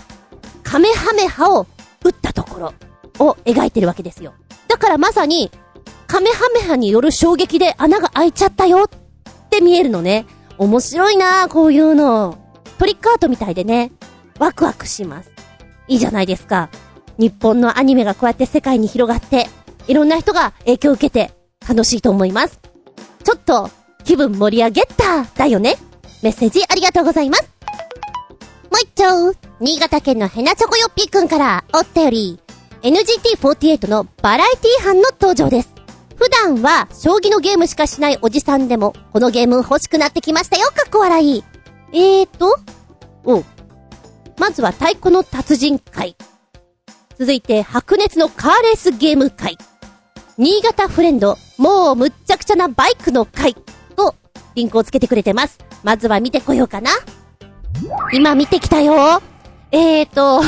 カメハメハを撃ったところを描いてるわけですよ。だからまさに、カメハメハによる衝撃で穴が開いちゃったよって見えるのね。面白いなこういうの。トリックアートみたいでね、ワクワクします。いいじゃないですか。日本のアニメがこうやって世界に広がって、いろんな人が影響を受けて楽しいと思います。ちょっと気分盛り上げただよね。メッセージありがとうございます。もう一丁、新潟県のヘナチョコヨッピーくんからおったより、NGT48 のバラエティ班の登場です。普段は将棋のゲームしかしないおじさんでも、このゲーム欲しくなってきましたよ、かっこ笑い。えーと、おまずは太鼓の達人会。続いて白熱のカーレースゲーム会。新潟フレンド、もうむっちゃくちゃなバイクの会。と、リンクをつけてくれてます。まずは見てこようかな。今見てきたよ。えーと、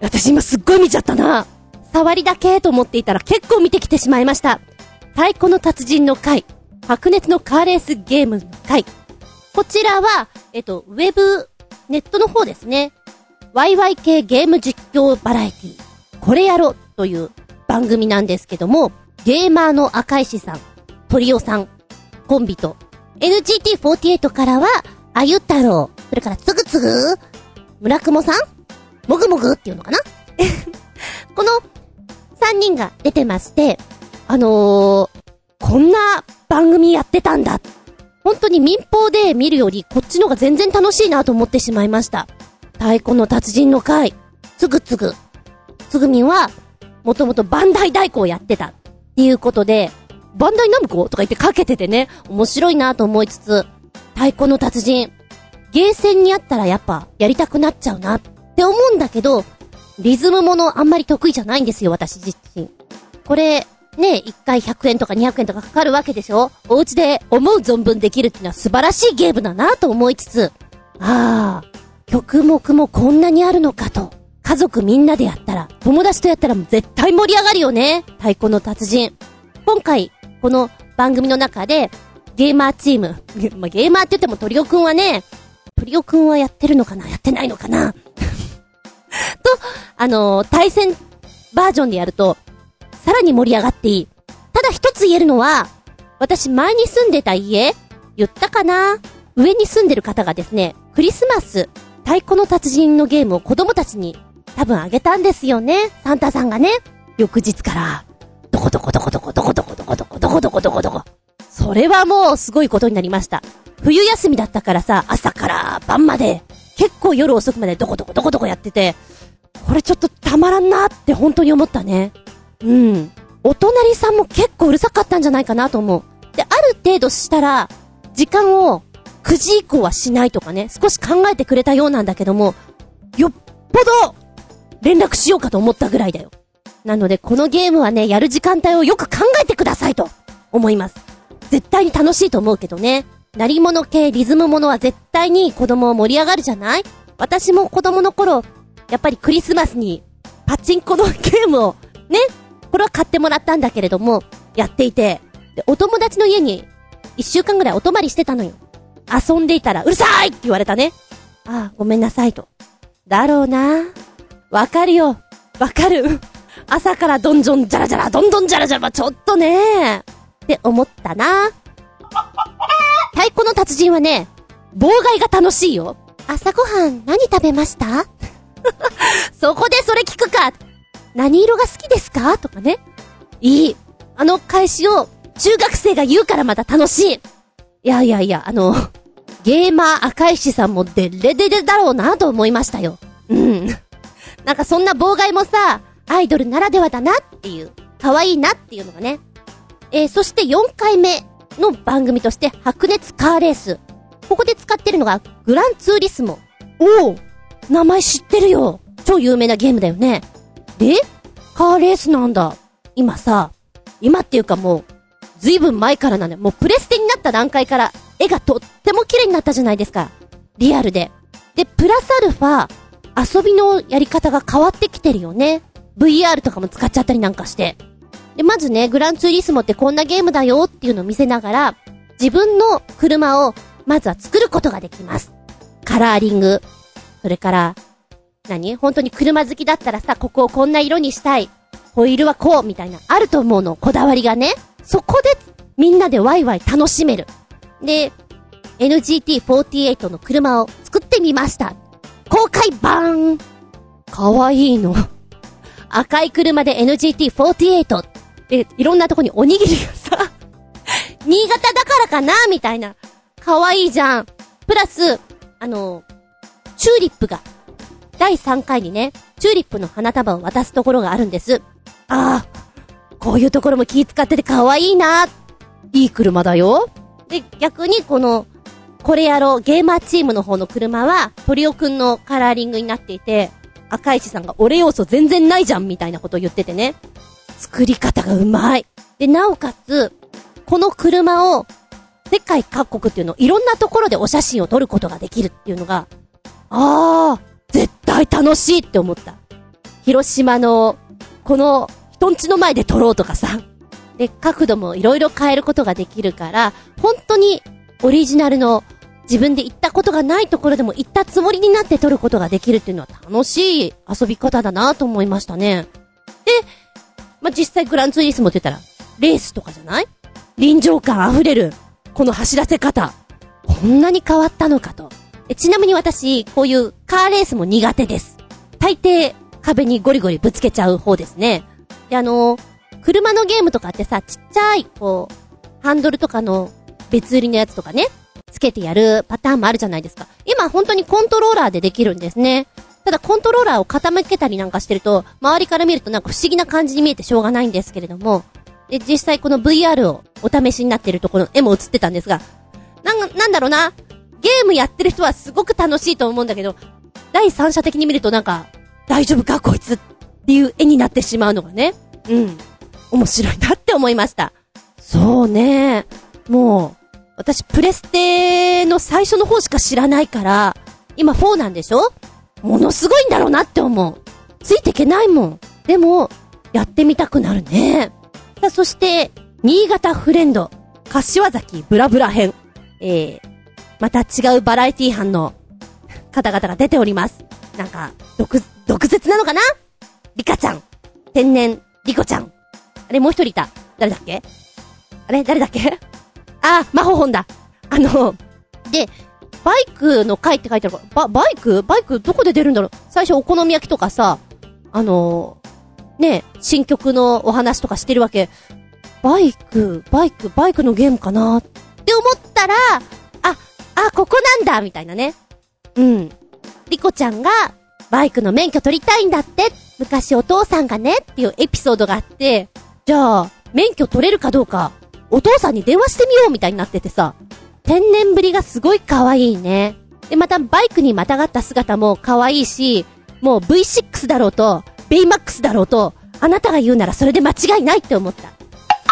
私今すっごい見ちゃったな。触りだけと思っていたら結構見てきてしまいました。太鼓の達人の回、白熱のカーレースゲームの回。こちらは、えっと、ウェブ、ネットの方ですね。YYK ゲーム実況バラエティ。これやろという番組なんですけども、ゲーマーの赤石さん、トリオさん、コンビと、NGT48 からは、あゆ太郎、それからつぐつぐ、村雲さんもぐもぐっていうのかな？この3人が出てまして、あのー、こんな番組やってたんだっ。本当に民放で見るよりこっちのが全然楽しいなと思ってしまいました。太鼓の達人の回、つぐつぐ。つぐみんは、もともとバンダイ太鼓をやってた。っていうことで、バンダイナムコとか言ってかけててね、面白いなと思いつつ、太鼓の達人、ゲーセンにあったらやっぱやりたくなっちゃうなって思うんだけど、リズムものあんまり得意じゃないんですよ、私自身。これ、ね、1回100円とか200円とかかかるわけでしょ？お家で思う存分できるっていうのは素晴らしいゲームだなと思いつつ、ああ、曲目もこんなにあるのかと。家族みんなでやったら、友達とやったら絶対盛り上がるよね。太鼓の達人。今回、この番組の中で、ゲーマーチーム、ゲーマーって言ってもトリオくんはね、トリオくんはやってるのかな？やってないのかな？と、あのー、対戦バージョンでやると、さらに盛り上がっていい。ただ一つ言えるのは、私前に住んでた家、言ったかな？上に住んでる方がですね、クリスマス、太鼓の達人のゲームを子供たちに多分あげたんですよね？サンタさんがね。翌日から、どこどこどこどこどこどこどこどこどこどこどこどこ。それはもうすごいことになりました。冬休みだったからさ、朝から晩まで、結構夜遅くまでどこどこどこどこやってて、これちょっとたまらんなって本当に思ったね。うん。お隣さんも結構うるさかったんじゃないかなと思う。で、ある程度したら、時間を9時以降はしないとかね、少し考えてくれたようなんだけども、よっぽど連絡しようかと思ったぐらいだよ。なので、このゲームはね、やる時間帯をよく考えてくださいと思います。絶対に楽しいと思うけどね。鳴り物系、リズムものは絶対に子供を盛り上がるじゃない？私も子供の頃、やっぱりクリスマスに、パチンコのゲームを、ね、これは買ってもらったんだけれども、やっていて、で、お友達の家に、一週間ぐらいお泊りしてたのよ。遊んでいたら、うるさいって言われたね。ああ、ごめんなさいと。だろうな。わかるよ。わかる。朝からどんどんじゃらじゃら、どんどんじゃらじゃら、ちょっとねって思ったな。太鼓の達人はね、妨害が楽しいよ。朝ごはん何食べました そこでそれ聞くか何色が好きですか？とかね。いい。あの返しを中学生が言うからまた楽しい。いやいやいや、あの、ゲーマー赤石さんもデレデレだろうなと思いましたよ。うん。なんかそんな妨害もさ、アイドルならではだなっていう、可愛いなっていうのがね。えー、そして4回目の番組として白熱カーレース。ここで使ってるのがグランツーリスモ。おお名前知ってるよ超有名なゲームだよね。でカーレースなんだ。今さ、今っていうかもう、ずいぶん前からなんだよ。もうプレステになった段階から、絵がとっても綺麗になったじゃないですか。リアルで。で、プラスアルファ、遊びのやり方が変わってきてるよね。VR とかも使っちゃったりなんかして。で、まずね、グランツーリスモってこんなゲームだよっていうのを見せながら、自分の車をまずは作ることができます。カラーリング。それから、何？本当に車好きだったらさ、ここをこんな色にしたい。ホイールはこう、みたいな、あると思うの。こだわりがね。そこで、みんなでワイワイ楽しめる。で、NGT48 の車を作ってみました。公開版かわいいの。赤い車で NGT48 で、いろんなとこにおにぎりがさ、新潟だからかな？みたいな。かわいいじゃん。プラス、あの、チューリップが、第3回にね、チューリップの花束を渡すところがあるんです。ああ、こういうところも気使ってて可愛いな。いい車だよ。で、逆にこの、これやろう、ゲーマーチームの方の車は、鳥尾くんのカラーリングになっていて、赤石さんが俺要素全然ないじゃんみたいなことを言っててね。作り方がうまい。で、なおかつ、この車を、世界各国っていうのをいろんなところでお写真を撮ることができるっていうのが、ああ、絶対楽しいって思った。広島の、この、人んちの前で撮ろうとかさ。で、角度もいろいろ変えることができるから、本当にオリジナルの自分で行ったことがないところでも行ったつもりになって撮ることができるっていうのは楽しい遊び方だなと思いましたね。で、まあ、実際グランツーリスモって言ったら、レースとかじゃない？臨場感溢れる、この走らせ方。こんなに変わったのかと。えちなみに私、こういうカーレースも苦手です。大抵、壁にゴリゴリぶつけちゃう方ですね。で、あの、車のゲームとかってさ、ちっちゃい、こう、ハンドルとかの別売りのやつとかね、つけてやるパターンもあるじゃないですか。今本当にコントローラーでできるんですね。ただコントローラーを傾けたりなんかしてると、周りから見るとなんか不思議な感じに見えてしょうがないんですけれども、で、実際この VR をお試しになってるところの絵も映ってたんですが、なん、なんだろうな、ゲームやってる人はすごく楽しいと思うんだけど、第三者的に見るとなんか、大丈夫かこいつっていう絵になってしまうのがね。うん。面白いなって思いました。そうね。もう、私プレステの最初の方しか知らないから、今4なんでしょ？ものすごいんだろうなって思う。ついていけないもん。でも、やってみたくなるね。さあ、そして、新潟フレンド、柏崎ブラブラ編。えー、また違うバラエティ班の方々が出ております。なんか、毒、毒舌なのかな？リカちゃん。天然、リコちゃん。あれ、もう一人いた。誰だっけ？あれ誰だっけ？あ、マホホンだ。あの、で、バイクの回って書いてあるから、ば、バイク？バイクどこで出るんだろう？最初お好み焼きとかさ、あの、ね、新曲のお話とかしてるわけ。バイク、バイク、バイクのゲームかな？って思ったら、ここなんだみたいなね。うん。リコちゃんが、バイクの免許取りたいんだって、昔お父さんがね、っていうエピソードがあって、じゃあ、免許取れるかどうか、お父さんに電話してみようみたいになっててさ、天然ぶりがすごい可愛いね。で、またバイクにまたがった姿も可愛いし、もう V6 だろうと、ベイマックスだろうと、あなたが言うならそれで間違いないって思った。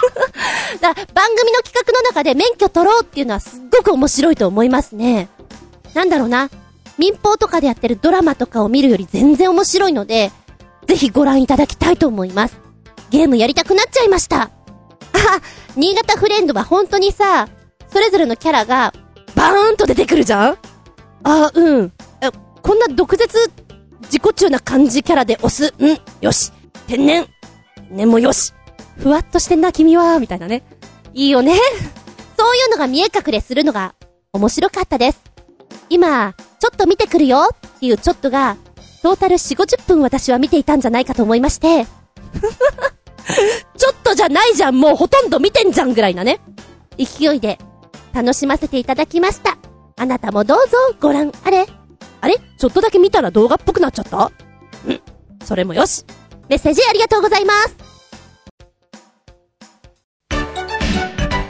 だ番組の企画の中で免許取ろうっていうのはすっごく面白いと思いますね。なんだろうな。民放とかでやってるドラマとかを見るより全然面白いので、ぜひご覧いただきたいと思います。ゲームやりたくなっちゃいました。あ、新潟フレンドは本当にさ、それぞれのキャラが、バーンと出てくるじゃん？あ、うん。え、こんな毒舌、自己中な感じキャラで押す。うん、よし。天然。念もよし。ふわっとしてんな、君は、みたいなね。いいよね。そういうのが見え隠れするのが面白かったです。今、ちょっと見てくるよっていうちょっとが、トータル4、50分私は見ていたんじゃないかと思いまして、ちょっとじゃないじゃん、もうほとんど見てんじゃんぐらいなね。勢いで、楽しませていただきました。あなたもどうぞご覧あれ。あれ？ちょっとだけ見たら動画っぽくなっちゃった？うん。それもよし。メッセージありがとうございます。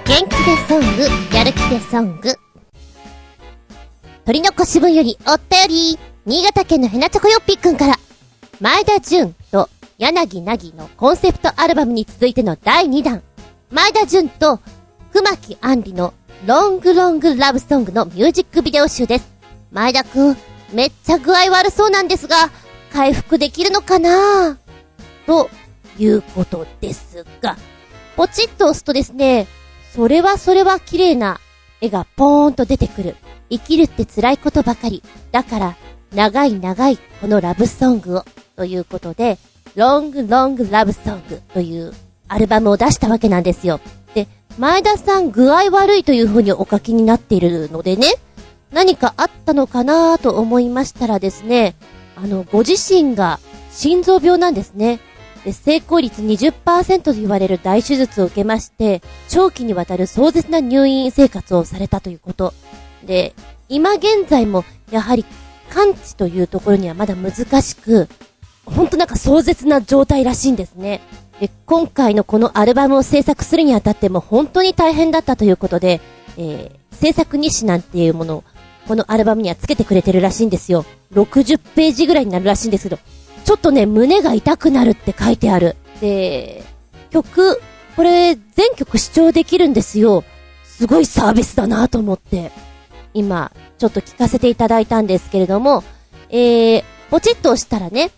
元気でソング、やる気でソング。鳥の腰分よりおったより、新潟県のヘナチョコヨッピーくんから、前田純と柳なぎのコンセプトアルバムに続いての第2弾、前田純と熊木杏里のロングロングラブソングのミュージックビデオ集です。前田くん、めっちゃ具合悪そうなんですが、回復できるのかな？ということですが、ポチッと押すとですね、それはそれは綺麗な絵がポーンと出てくる。生きるって辛いことばかり。だから、長い長いこのラブソングを。ということで、ロングロングラブソングというアルバムを出したわけなんですよ。で、前田さん具合悪いという風にお書きになっているのでね、何かあったのかなと思いましたらですね、あの、ご自身が心臓病なんですね。で、成功率20%と言われる大手術を受けまして、長期にわたる壮絶な入院生活をされたということ。で、今現在も、やはり、完治というところにはまだ難しく、ほんとなんか壮絶な状態らしいんですね。で、今回のこのアルバムを制作するにあたっても本当に大変だったということで、えー、制作日誌なんていうものを、このアルバムにはつけてくれてるらしいんですよ。60ページぐらいになるらしいんですけど、ちょっとね、胸が痛くなるって書いてある。で、曲、これ、全曲視聴できるんですよ。すごいサービスだなと思って。今、ちょっと聞かせていただいたんですけれども、えー、ポチッと押したらね、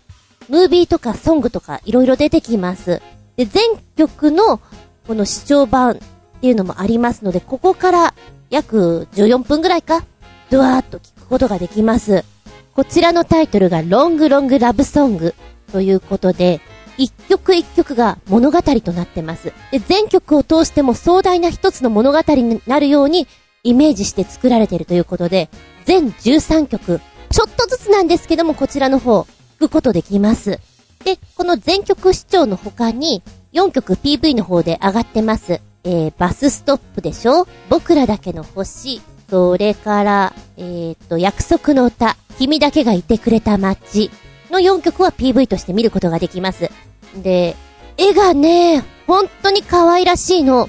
ムービーとかソングとかいろいろ出てきます。で、全曲のこの視聴版っていうのもありますので、ここから約14分ぐらいか、ドワーっと聞くことができます。こちらのタイトルがロングロングラブソングということで、一曲一曲が物語となってます。で、全曲を通しても壮大な一つの物語になるようにイメージして作られているということで、全13曲、ちょっとずつなんですけどもこちらの方、聞くことできます。で、この全曲視聴の他に、4曲 PV の方で上がってます。えー、バスストップでしょ？僕らだけの星。それから、えー、っと、約束の歌。君だけがいてくれた街。の4曲は PV として見ることができます。で、絵がね、本当に可愛らしいの。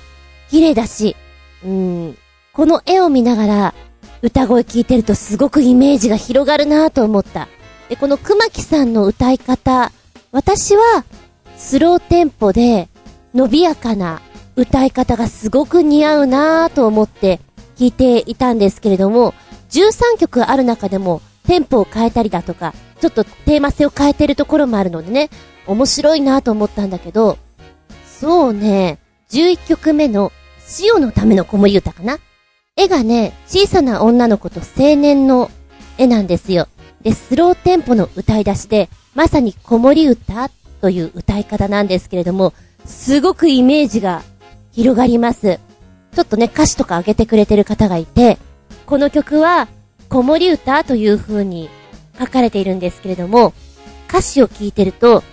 綺麗だし。うん、この絵を見ながら、歌声聞いてるとすごくイメージが広がるなぁと思った。で、この熊木さんの歌い方、私は、スローテンポで、伸びやかな歌い方がすごく似合うなぁと思って聞いていたんですけれども、13曲ある中でも、テンポを変えたりだとか、ちょっとテーマ性を変えてるところもあるのでね、面白いなと思ったんだけど、そうね、11曲目の、塩のための子守歌かな絵がね、小さな女の子と青年の絵なんですよ。で、スローテンポの歌い出しで、まさに子守歌という歌い方なんですけれども、すごくイメージが広がります。ちょっとね、歌詞とか上げてくれてる方がいて、この曲は、子守歌という風に書かれているんですけれども、歌詞を聞いてると、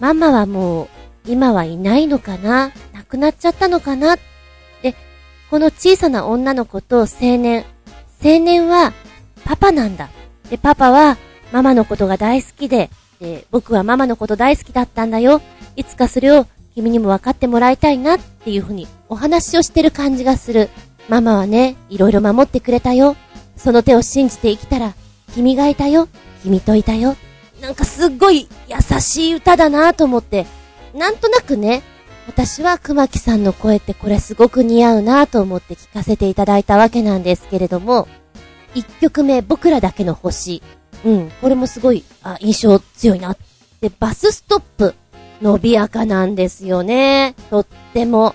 ママはもう、今はいないのかな亡くなっちゃったのかなで、この小さな女の子と青年、青年はパパなんだ。で、パパはママのことが大好きで、で、僕はママのこと大好きだったんだよ。いつかそれを君にも分かってもらいたいなっていうふうにお話をしてる感じがする。ママはね、いろいろ守ってくれたよ。その手を信じて生きたら、君がいたよ。君といたよ。なんかすっごい優しい歌だなと思って、なんとなくね、私は熊木さんの声ってこれすごく似合うなと思って聞かせていただいたわけなんですけれども、一曲目、僕らだけの星。うん、これもすごい、あ、印象強いな。で、バスストップ。伸びやかなんですよね。とっても。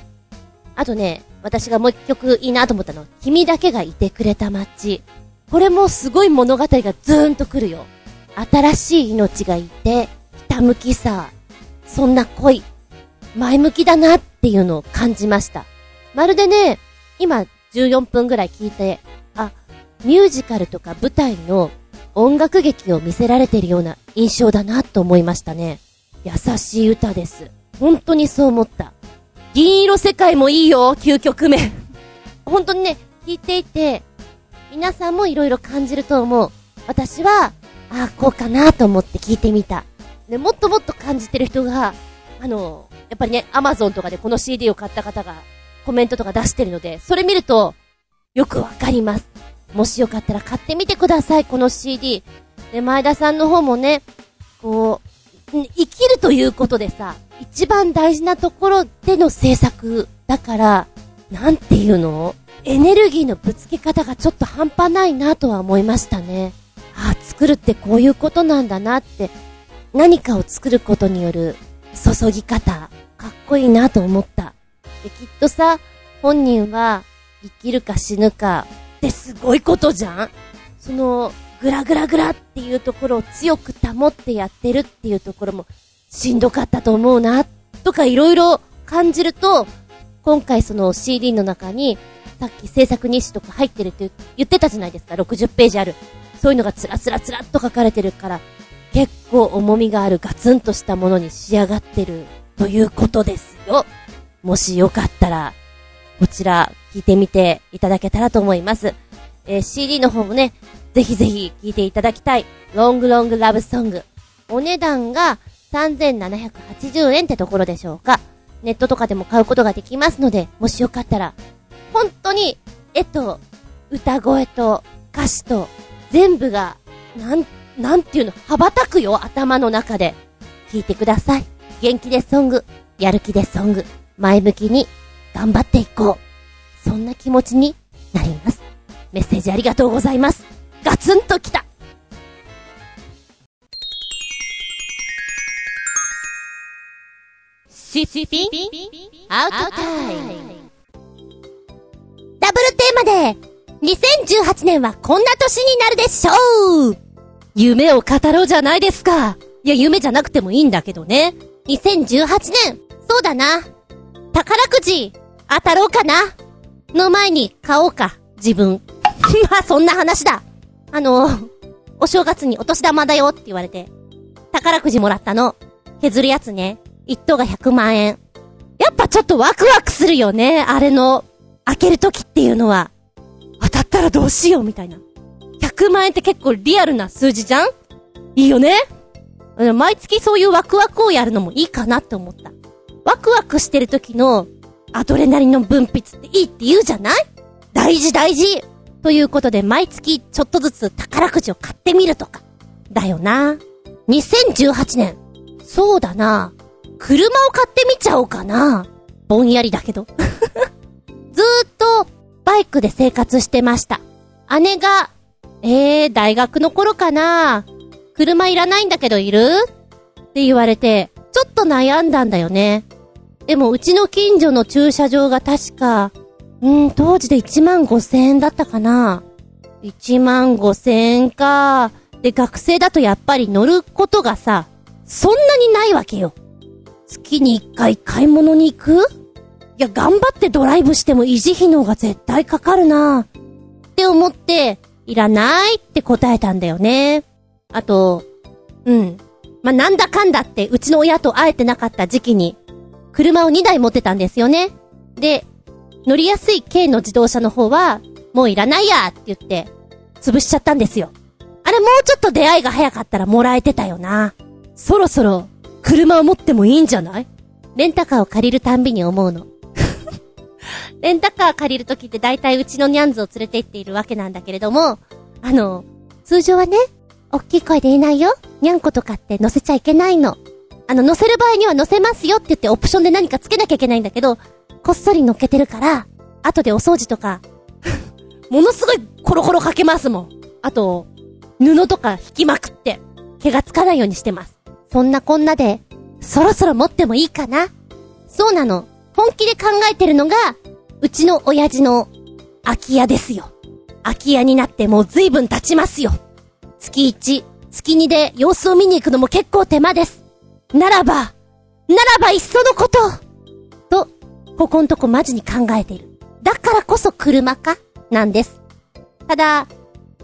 あとね、私がもう一曲いいなと思ったの、君だけがいてくれた街。これもすごい物語がズーンと来るよ。新しい命がいて、ひたむきさ。そんな恋。前向きだなっていうのを感じました。まるでね、今14分ぐらい聞いて、あ、ミュージカルとか舞台の音楽劇を見せられてるような印象だなと思いましたね。優しい歌です。本当にそう思った。銀色世界もいいよ、9曲目。本当にね、聞いていて、皆さんも色々感じると思う。私は、ああ、こうかなと思って聞いてみた。で、もっともっと感じてる人が、あの、やっぱりね、アマゾンとかでこの CD を買った方がコメントとか出してるので、それ見ると、よくわかります。もしよかったら買ってみてください、この CD。で、前田さんの方もね、こう、生きるということでさ、一番大事なところでの制作だから、なんていうの？エネルギーのぶつけ方がちょっと半端ないなとは思いましたね。ああ、作るってこういうことなんだなって、何かを作ることによる注ぎ方、かっこいいなと思った。で、きっとさ、本人は生きるか死ぬかってすごいことじゃんその、グラグラグラっていうところを強く保ってやってるっていうところもしんどかったと思うな、とかいろいろ感じると、今回その CD の中に、さっき制作日誌とか入ってるって言ってたじゃないですか、60ページある。そういうのがつらつらつらっと書かれてるから、結構重みがあるガツンとしたものに仕上がってるということですよ。もしよかったら、こちら聞いてみていただけたらと思います。えー、CD の方もね、ぜひぜひ聞いていただきたい。ロングロングラブソング。お値段が3780円ってところでしょうか。ネットとかでも買うことができますので、もしよかったら、本当に、絵と、歌声と、歌詞と、全部が、なん、なんていうの、羽ばたくよ、頭の中で。聞いてください。元気でソング、やる気でソング、前向きに、頑張っていこう。そんな気持ちになります。メッセージありがとうございます。ガツンときたシシピンアウトタイムダブルテーマで2018年はこんな年になるでしょう夢を語ろうじゃないですか。いや、夢じゃなくてもいいんだけどね。2018年、そうだな。宝くじ、当たろうかな。の前に買おうか、自分。まあ、そんな話だ。あの、お正月にお年玉だよって言われて、宝くじもらったの。削るやつね。一等が100万円。やっぱちょっとワクワクするよね。あれの、開ける時っていうのは。当たったらどうしようみたいな。100万円って結構リアルな数字じゃん？いいよね？毎月そういうワクワクをやるのもいいかなって思った。ワクワクしてる時のアドレナリンの分泌っていいって言うじゃない？大事大事ということで毎月ちょっとずつ宝くじを買ってみるとか。だよな。2018年。そうだな。車を買ってみちゃおうかな。ぼんやりだけど。ずーっとバイクで生活してました。姉が、えー、大学の頃かな。車いらないんだけどいる？って言われて、ちょっと悩んだんだよね。でもうちの近所の駐車場が確か、うん、当時で1万5千円だったかな。1万5千円か。で、学生だとやっぱり乗ることがさ、そんなにないわけよ。月に1回買い物に行く？いや、頑張ってドライブしても維持費の方が絶対かかるな。って思って、いらないって答えたんだよね。あと、うん。まあ、なんだかんだって、うちの親と会えてなかった時期に、車を2台持ってたんですよね。で、乗りやすい軽の自動車の方は、もういらないやって言って、潰しちゃったんですよ。あれもうちょっと出会いが早かったらもらえてたよな。そろそろ、車を持ってもいいんじゃない？レンタカーを借りるたんびに思うの。レンタカー借りるときって大体うちのニャンズを連れて行っているわけなんだけれども、あの、通常はね、おっきい声で言えないよ。にゃんことかって乗せちゃいけないの。あの、乗せる場合には乗せますよって言ってオプションで何かつけなきゃいけないんだけど、こっそり乗っけてるから、後でお掃除とか ものすごいコロコロかけますもん。あと、布とか引きまくって、毛がつかないようにしてます。そんなこんなで、そろそろ持ってもいいかな？そうなの。本気で考えてるのが、うちの親父の空き家ですよ。空き家になってもう随分経ちますよ。月1、月2で様子を見に行くのも結構手間です。ならば、ならばいっそのことと、ここんとこマジに考えている。だからこそ車か？なんです。ただ、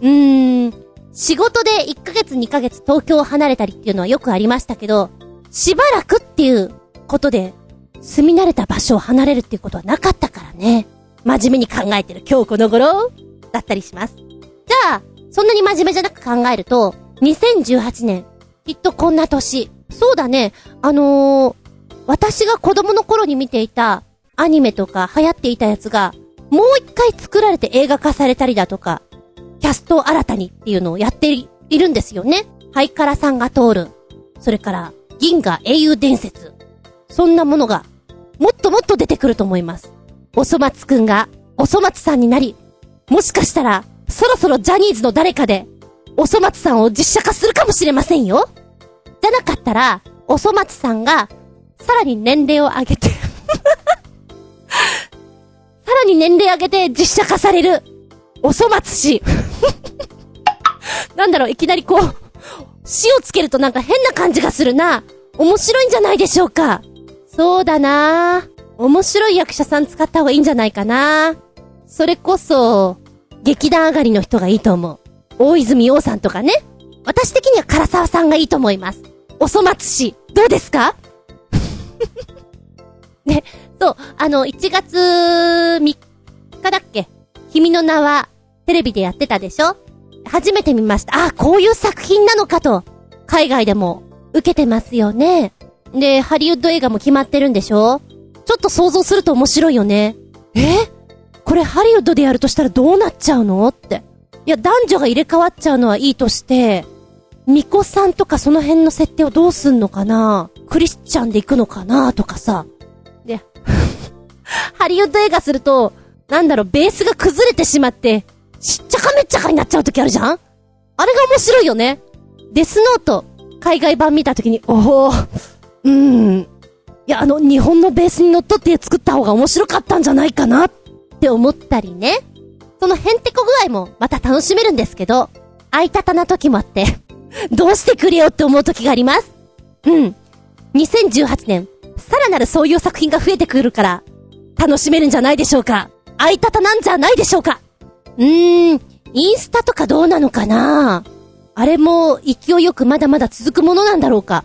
うーん、仕事で1ヶ月2ヶ月東京を離れたりっていうのはよくありましたけど、しばらくっていうことで、住み慣れた場所を離れるっていうことはなかったからね。真面目に考えてる今日この頃だったりします。じゃあ、そんなに真面目じゃなく考えると、2018年、きっとこんな年。そうだね、あのー、私が子供の頃に見ていたアニメとか流行っていたやつが、もう一回作られて映画化されたりだとか、キャスト新たにっていうのをやっているんですよね。ハイカラさんが通る。それから、銀河英雄伝説。そんなものが、もっともっと出てくると思います。おそ松くんが、おそ松さんになり、もしかしたら、そろそろジャニーズの誰かで、おそ松さんを実写化するかもしれませんよ。じゃなかったら、おそ松さんが、さらに年齢を上げて さらに年齢上げて実写化される、おそ松氏なんだろう、いきなりこう、死をつけるとなんか変な感じがするな。面白いんじゃないでしょうか。そうだな面白い役者さん使った方がいいんじゃないかなそれこそ、劇団上がりの人がいいと思う。大泉洋さんとかね。私的には唐沢さんがいいと思います。おそ松氏、どうですか？で、そう、あの、1月3日だっけ？君の名は、テレビでやってたでしょ？初めて見ました。あ、こういう作品なのかと。海外でも受けてますよね。で、ハリウッド映画も決まってるんでしょ？ちょっと想像すると面白いよね。え？これハリウッドでやるとしたらどうなっちゃうの？って。いや、男女が入れ替わっちゃうのはいいとして、ミコさんとかその辺の設定をどうすんのかな？クリスチャンで行くのかなとかさ。で、ハリウッド映画すると、なんだろう、ベースが崩れてしまって、しっちゃかめっちゃかになっちゃう時あるじゃん？あれが面白いよね。デスノート、海外版見た時に、おお、うーん。いや、あの、日本のベースに乗っ取って作った方が面白かったんじゃないかなって思ったりね。そのヘンテコ具合もまた楽しめるんですけど、あいたたな時もあって どうしてくれよって思う時があります。うん。2018年、さらなるそういう作品が増えてくるから、楽しめるんじゃないでしょうか。あいたたなんじゃないでしょうか。うーん、インスタとかどうなのかな？あれも勢いよくまだまだ続くものなんだろうか。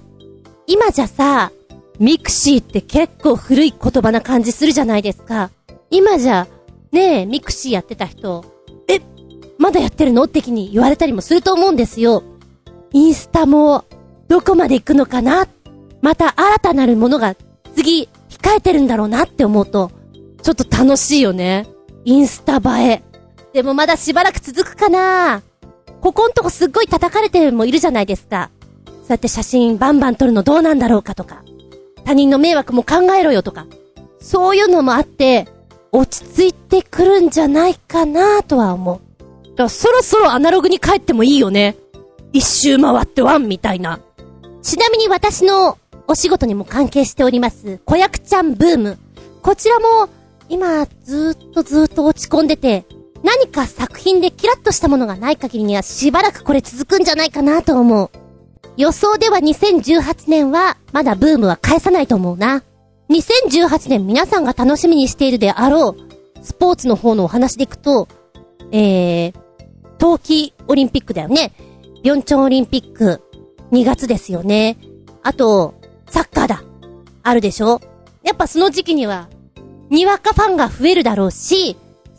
今じゃさ、ミクシーって結構古い言葉な感じするじゃないですか。今じゃ、ねえ、ミクシーやってた人、え、まだやってるの？って気に言われたりもすると思うんですよ。インスタも、どこまで行くのかな？また新たなるものが次、控えてるんだろうなって思うと、ちょっと楽しいよね。インスタ映え。でもまだしばらく続くかなここんとこすっごい叩かれてるもいるじゃないですか。そうやって写真バンバン撮るのどうなんだろうかとか。他人の迷惑も考えろよとか。そういうのもあって、落ち着いてくるんじゃないかなとは思う。だからそろそろアナログに帰ってもいいよね。一周回ってワンみたいな。ちなみに私のお仕事にも関係しております、子役ちゃんブーム。こちらも、今、ずーっとずーっと落ち込んでて、何か作品でキラッとしたものがない限りにはしばらくこれ続くんじゃないかなと思う。予想では2018年は、まだブームは返さないと思うな。2018年皆さんが楽しみにしているであろう、スポーツの方のお話でいくと、えー、冬季オリンピックだよね。ビョンチョンオリンピック、2月ですよね。あと、サッカーだ。あるでしょやっぱその時期には、にわかファンが増えるだろうし、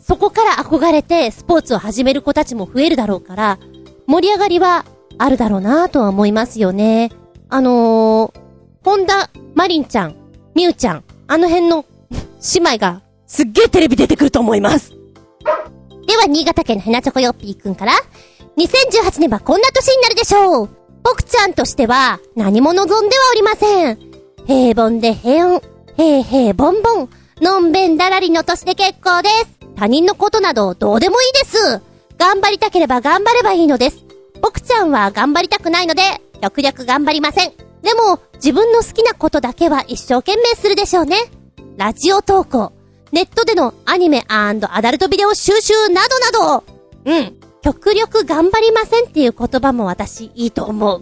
そこから憧れてスポーツを始める子たちも増えるだろうから、盛り上がりはあるだろうなとは思いますよね。あのー、本田マリンちゃん、みゆちゃん、あの辺の姉妹がすっげえテレビ出てくると思います。では、新潟県のヘナチョコヨッピーくんから、2018年はこんな年になるでしょう僕ちゃんとしては何も望んではおりません。平凡で平穏、平平凡凡、のんべんだらりの年で結構です。他人のことなどどうでもいいです。頑張りたければ頑張ればいいのです。僕ちゃんは頑張りたくないので、極力頑張りません。でも、自分の好きなことだけは一生懸命するでしょうね。ラジオ投稿、ネットでのアニメアダルトビデオ収集などなど、うん。極力頑張りませんっていう言葉も私いいと思う。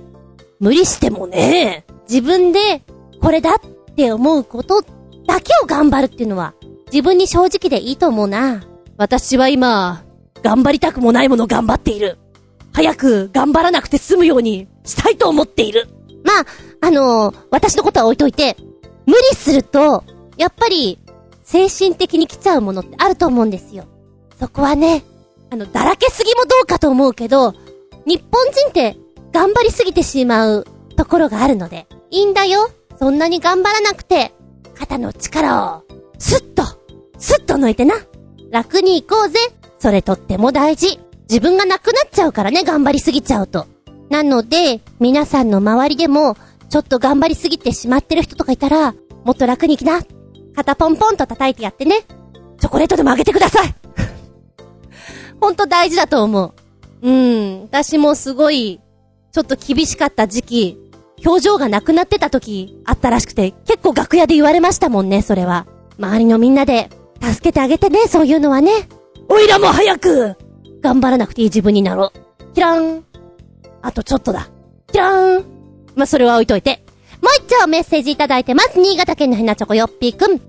無理してもね、自分でこれだって思うことだけを頑張るっていうのは自分に正直でいいと思うな。私は今、頑張りたくもないもの頑張っている。早く頑張らなくて済むようにしたいと思っている。まあ、あのー、私のことは置いといて、無理すると、やっぱり、精神的に来ちゃうものってあると思うんですよ。そこはね、あの、だらけすぎもどうかと思うけど、日本人って頑張りすぎてしまうところがあるので、いいんだよ。そんなに頑張らなくて、肩の力を、スッと、スッと抜いてな。楽に行こうぜ。それとっても大事。自分がなくなっちゃうからね、頑張りすぎちゃうと。なので、皆さんの周りでも、ちょっと頑張りすぎてしまってる人とかいたら、もっと楽に行きな。肩ポンポンと叩いてやってね。チョコレートでもあげてください。ほんと大事だと思う。うん、私もすごい、ちょっと厳しかった時期、表情がなくなってた時あったらしくて、結構楽屋で言われましたもんね、それは。周りのみんなで、助けてあげてね、そういうのはね。おいらも早く頑張らなくていい自分になろう。キラーン。あとちょっとだ。キラーン。まあ、それは置いといて。もう一丁メッセージいただいてます。新潟県のヘナチョコヨッピーくん。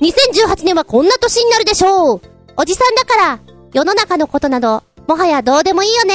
2018年はこんな年になるでしょう。おじさんだから、世の中のことなど、もはやどうでもいいよね。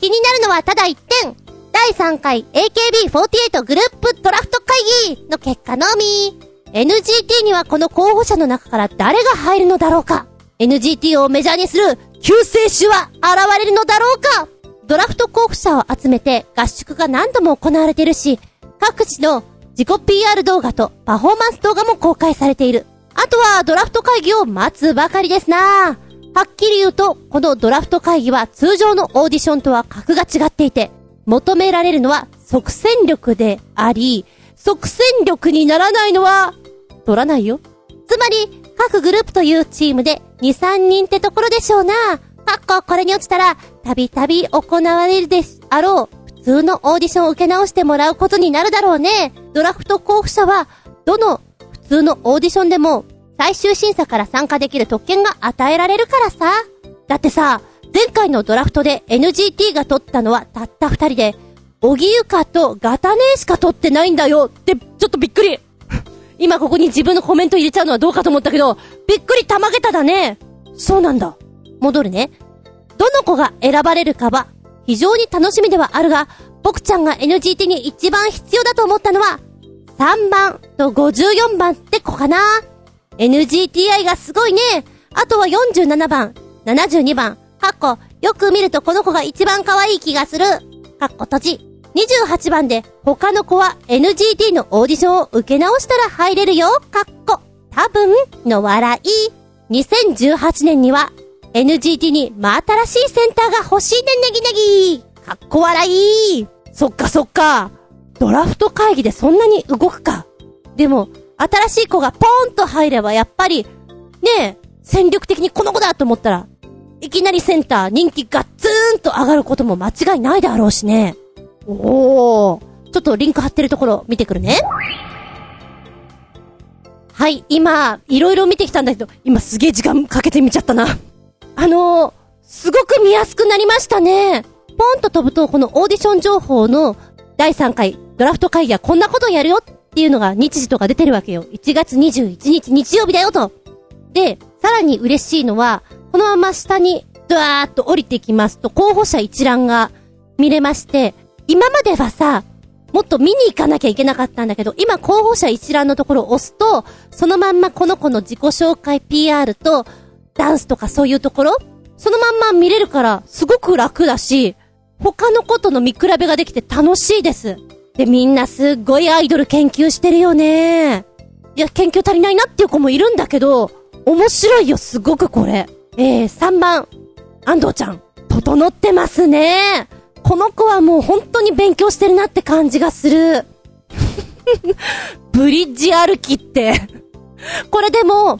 気になるのはただ一点。第3回 AKB48 グループドラフト会議の結果のみ。NGT にはこの候補者の中から誰が入るのだろうか ?NGT をメジャーにする救世主は現れるのだろうか？ドラフト候補者を集めて合宿が何度も行われているし、各地の自己 PR 動画とパフォーマンス動画も公開されている。あとはドラフト会議を待つばかりですなはっきり言うと、このドラフト会議は通常のオーディションとは格が違っていて、求められるのは即戦力であり、即戦力にならないのは、取らないよ。つまり、各グループというチームで2、3人ってところでしょうな。かっここれに落ちたら、たびたび行われるであろう。普通のオーディションを受け直してもらうことになるだろうね。ドラフト候補者は、どの普通のオーディションでも、最終審査から参加できる特権が与えられるからさ。だってさ、前回のドラフトで NGT が取ったのはたった二人で、小木ゆかとガタネーしか取ってないんだよって、ちょっとびっくり今ここに自分のコメント入れちゃうのはどうかと思ったけど、びっくりたまげただね。そうなんだ。戻るね。どの子が選ばれるかは、非常に楽しみではあるが、僕ちゃんが NGT に一番必要だと思ったのは、3番と54番って子かな。NGTI がすごいね。あとは47番、72番、かっこ、よく見るとこの子が一番可愛い気がする。かっこ閉じ。28番で他の子は NGT のオーディションを受け直したら入れるよ。かっこ。多分の笑い。2018年には NGT に真新しいセンターが欲しいねネギネギ。かっこ笑い。そっかそっか。ドラフト会議でそんなに動くか。でも、新しい子がポーンと入ればやっぱり、ねえ、戦力的にこの子だと思ったら、いきなりセンター人気ガッツーンと上がることも間違いないだろうしね。おー。ちょっとリンク貼ってるところ見てくるね。はい、今、いろいろ見てきたんだけど、今すげえ時間かけてみちゃったな。あのー、すごく見やすくなりましたね。ポンと飛ぶと、このオーディション情報の第3回ドラフト会議はこんなことやるよっていうのが日時とか出てるわけよ。1月21日日曜日だよと。で、さらに嬉しいのは、このまま下にドワーッと降りてきますと、候補者一覧が見れまして、今まではさ、もっと見に行かなきゃいけなかったんだけど、今候補者一覧のところを押すと、そのまんまこの子の自己紹介 PR と、ダンスとかそういうところそのまんま見れるから、すごく楽だし、他のことの見比べができて楽しいです。で、みんなすっごいアイドル研究してるよね。いや、研究足りないなっていう子もいるんだけど、面白いよ、すごくこれ。えー、3番、安藤ちゃん。整ってますね。この子はもう本当に勉強してるなって感じがする。ブリッジ歩きってこれでも、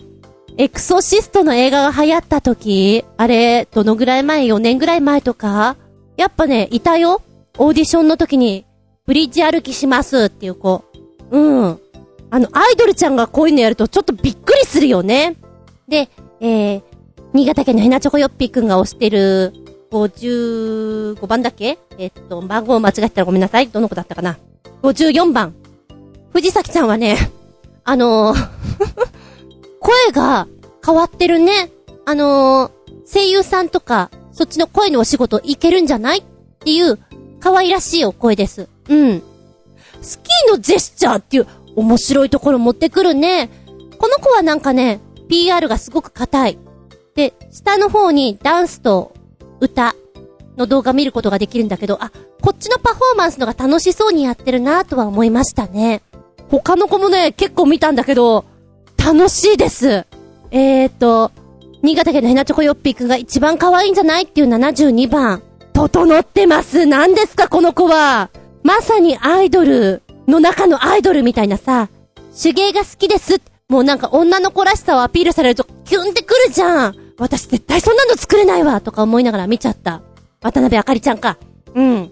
エクソシストの映画が流行った時、あれ、どのぐらい前 ?4 年ぐらい前とか？やっぱね、いたよ。オーディションの時に、ブリッジ歩きしますっていう子。うん。あの、アイドルちゃんがこういうのやるとちょっとびっくりするよね。で、えー、新潟県のヘナチョコヨッピーくんが押してる、55番だっけ？えっと、番号間違えたらごめんなさい。どの子だったかな ?54 番。藤崎ちゃんはね、あのー 声が変わってるね。あのー、声優さんとか、そっちの声のお仕事いけるんじゃない？っていう、可愛らしいお声です。うん。スキーのジェスチャーっていう、面白いところ持ってくるね。この子はなんかね、PR がすごく硬い。で、下の方にダンスと歌の動画見ることができるんだけど、あ、こっちのパフォーマンスのが楽しそうにやってるなとは思いましたね。他の子もね、結構見たんだけど、楽しいです。えーと、新潟県のヘナチョコヨッピーくんが一番可愛いんじゃないっていう72番。整ってます。何ですか、この子は。まさにアイドルの中のアイドルみたいなさ、手芸が好きです。もうなんか女の子らしさをアピールされるとキュンってくるじゃん。私絶対そんなの作れないわとか思いながら見ちゃった。渡辺あかりちゃんか。うん。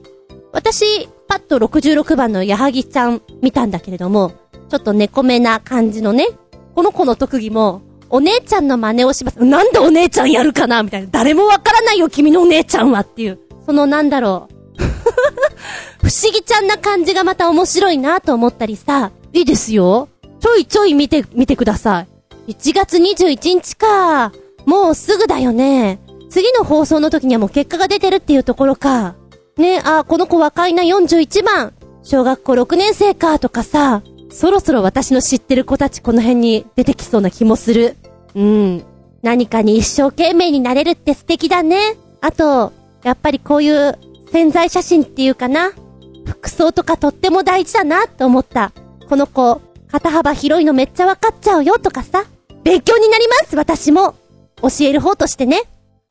私、パッと66番の矢作ちゃん見たんだけれども、ちょっと猫目な感じのね、この子の特技も、お姉ちゃんの真似をします。なんでお姉ちゃんやるかなみたいな。誰もわからないよ、君のお姉ちゃんはっていう。そのなんだろう。不思議ちゃんな感じがまた面白いなと思ったりさ。いいですよ。ちょいちょい見て、見てください。1月21日か。もうすぐだよね。次の放送の時にはもう結果が出てるっていうところか。ねあ、この子若いな41番。小学校6年生かとかさ。そろそろ私の知ってる子たちこの辺に出てきそうな気もする。うん。何かに一生懸命になれるって素敵だね。あと、やっぱりこういう潜在写真っていうかな。服装とかとっても大事だなと思った。この子、肩幅広いのめっちゃわかっちゃうよとかさ。勉強になります私も。教える方としてね。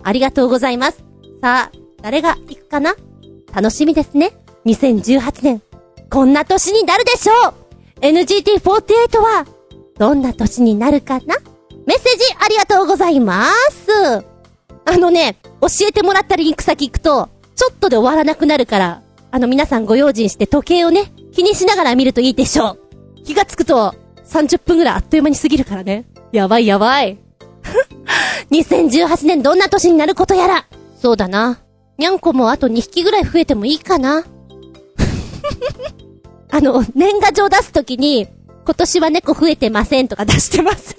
ありがとうございます。さあ、誰が行くかな？楽しみですね。2018年。こんな年になるでしょう !NGT48 は、どんな年になるかな？メッセージありがとうございます。あのね、教えてもらったリンク先行くと、ちょっとで終わらなくなるから、あの皆さんご用心して時計をね、気にしながら見るといいでしょう。気がつくと、30分ぐらいあっという間に過ぎるからね。やばいやばい。2018年どんな年になることやら。そうだな。にゃんこもあと2匹ぐらい増えてもいいかな。あの、年賀状出すときに、今年は猫増えてませんとか 出してます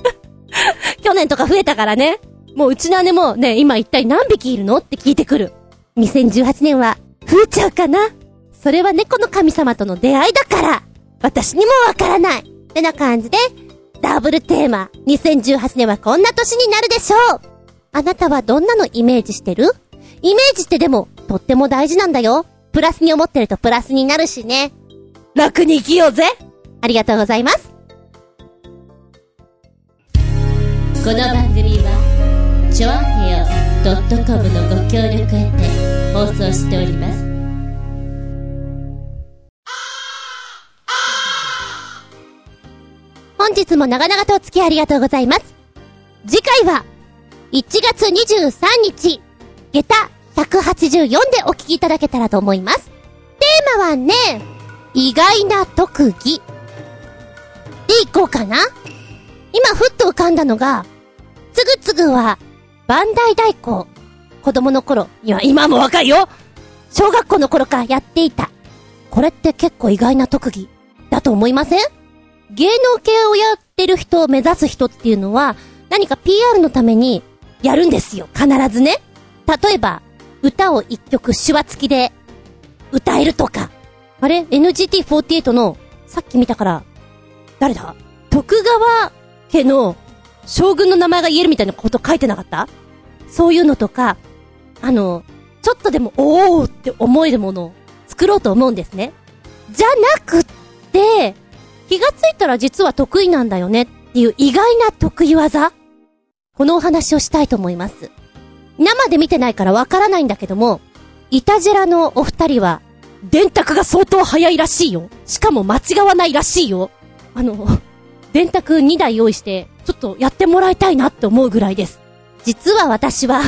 去年とか増えたからね。もううちの姉もね、今一体何匹いるのって聞いてくる。2018年は、増えちゃうかなそれは猫の神様との出会いだから私にもわからないってな感じで、ダブルテーマ、2018年はこんな年になるでしょうあなたはどんなのイメージしてる？イメージってでも、とっても大事なんだよ。プラスに思ってるとプラスになるしね。楽に生きようぜありがとうございます。この番組は、ちょあへよ .com のご協力へて放送しております。本日も長々とお付き合いありがとうございます。次回は、1月23日、下駄184でお聞きいただけたらと思います。テーマはね、意外な特技。でいこうかな今ふっと浮かんだのが、つぐつぐは、バンダイ代行。子供の頃、いや、今も若いよ小学校の頃からやっていた。これって結構意外な特技だと思いません？芸能系をやってる人を目指す人っていうのは、何か PR のためにやるんですよ。必ずね。例えば、歌を一曲手話付きで歌えるとか。あれ ?NGT48 の、さっき見たから、誰だ？徳川家の将軍の名前が言えるみたいなこと書いてなかった？そういうのとか、あの、ちょっとでも、おーって思えるものを作ろうと思うんですね。じゃなくって、気がついたら実は得意なんだよねっていう意外な得意技このお話をしたいと思います。生で見てないからわからないんだけども、イタジェラのお二人は、電卓が相当早いらしいよ。しかも間違わないらしいよ。あの、電卓2台用意して、ちょっとやってもらいたいなって思うぐらいです。実は私は、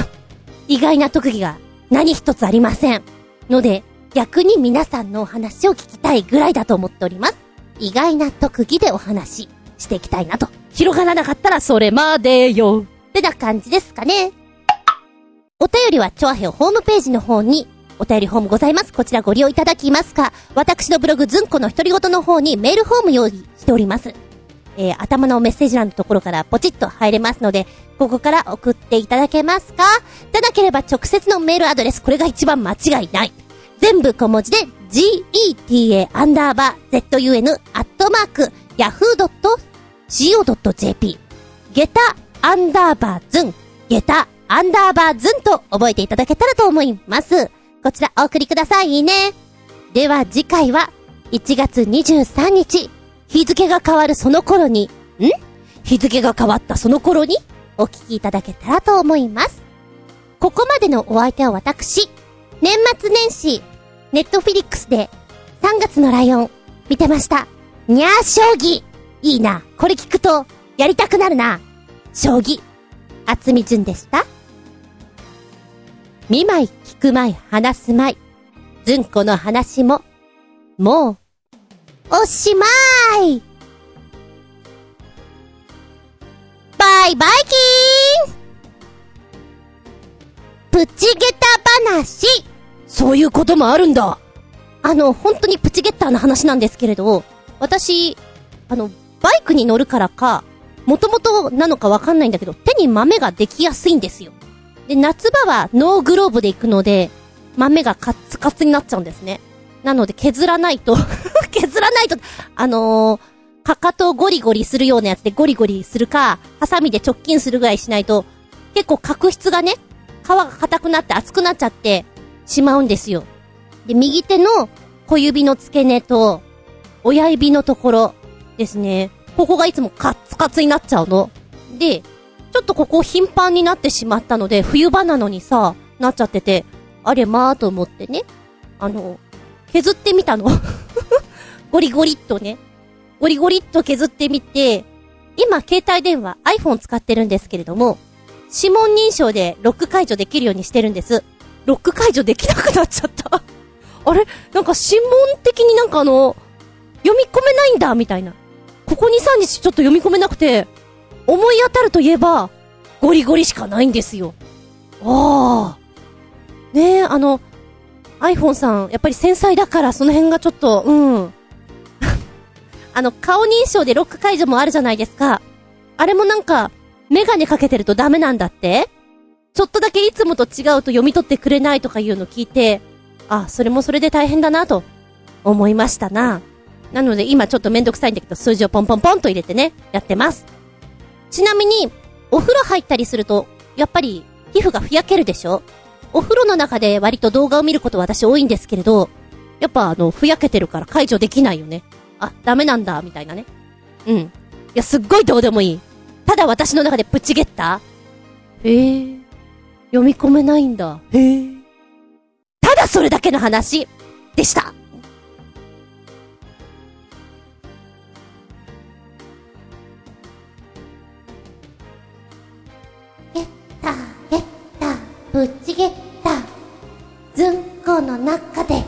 意外な特技が何一つありません。ので、逆に皆さんのお話を聞きたいぐらいだと思っております。意外な特技でお話していきたいなと。広がらなかったらそれまでよ。ってな感じですかね。お便りは、チョアヘオホームページの方に、お便りフォームございます。こちらご利用いただきますか、私のブログ、ズンコの独り言の方にメールフォーム用意しております。えー、頭のメッセージ欄のところからポチッと入れますので、ここから送っていただけますかでなければ直接のメールアドレス、これが一番間違いない。全部小文字で、geta アンダーバー zun アットマーク yahoo.co.jp ゲタアンダーバーズン、ゲタアンダーバーズンと覚えていただけたらと思います。こちらお送りくださいね。では次回は1月23日、日付が変わるその頃に、ん？日付が変わったその頃にお聞きいただけたらと思います。ここまでのお相手は私、年末年始、ネットフィリックスで3月のライオン見てました。にゃー将棋いいな。これ聞くとやりたくなるな。将棋。厚み順でした？見舞い、聞く舞い、話す舞い。ずんこの話も、もう、おしまいバイバイキーンプチゲタ話そういうこともあるんだ。あの、本当にプチゲッターの話なんですけれど、私、あの、バイクに乗るからか、もともとなのかわかんないんだけど、手に豆ができやすいんですよ。で、夏場はノーグローブで行くので、豆がカッツカツになっちゃうんですね。なので削らないと、削らないと、あのー、かかとをゴリゴリするようなやつでゴリゴリするか、ハサミで直近するぐらいしないと、結構角質がね、皮が硬くなって熱くなっちゃってしまうんですよ。で、右手の小指の付け根と、親指のところですね。ここがいつもカッツカツになっちゃうの。で、ちょっとここ頻繁になってしまったので、冬場なのにさ、なっちゃってて、あれまーと思ってね。あの、削ってみたの。ゴリゴリっとね。ゴリゴリっと削ってみて、今携帯電話 iPhone 使ってるんですけれども、指紋認証でロック解除できるようにしてるんです。ロック解除できなくなっちゃった。あれ？なんか指紋的になんかあの、読み込めないんだ、みたいな。ここ2、3日ちょっと読み込めなくて、思い当たるといえば、ゴリゴリしかないんですよ。ああ。ねえ、あの、iPhone さん、やっぱり繊細だからその辺がちょっと、うん。あの、顔認証でロック解除もあるじゃないですか。あれもなんか、メガネかけてるとダメなんだって？ちょっとだけいつもと違うと読み取ってくれないとかいうの聞いて、あ、それもそれで大変だなと思いましたな。なので今ちょっとめんどくさいんだけど数字をポンポンポンと入れてね、やってます。ちなみに、お風呂入ったりすると、やっぱり皮膚がふやけるでしょ？お風呂の中で割と動画を見ること私多いんですけれど、やっぱあの、ふやけてるから解除できないよね。あ、ダメなんだ、みたいなね。うん。いや、すっごいどうでもいい。ただ私の中でプチゲッターへえ。読み込めないんだ。へえ。ただそれだけの話でした。ゲッター、ゲッター、プチゲッター。ずんこの中で、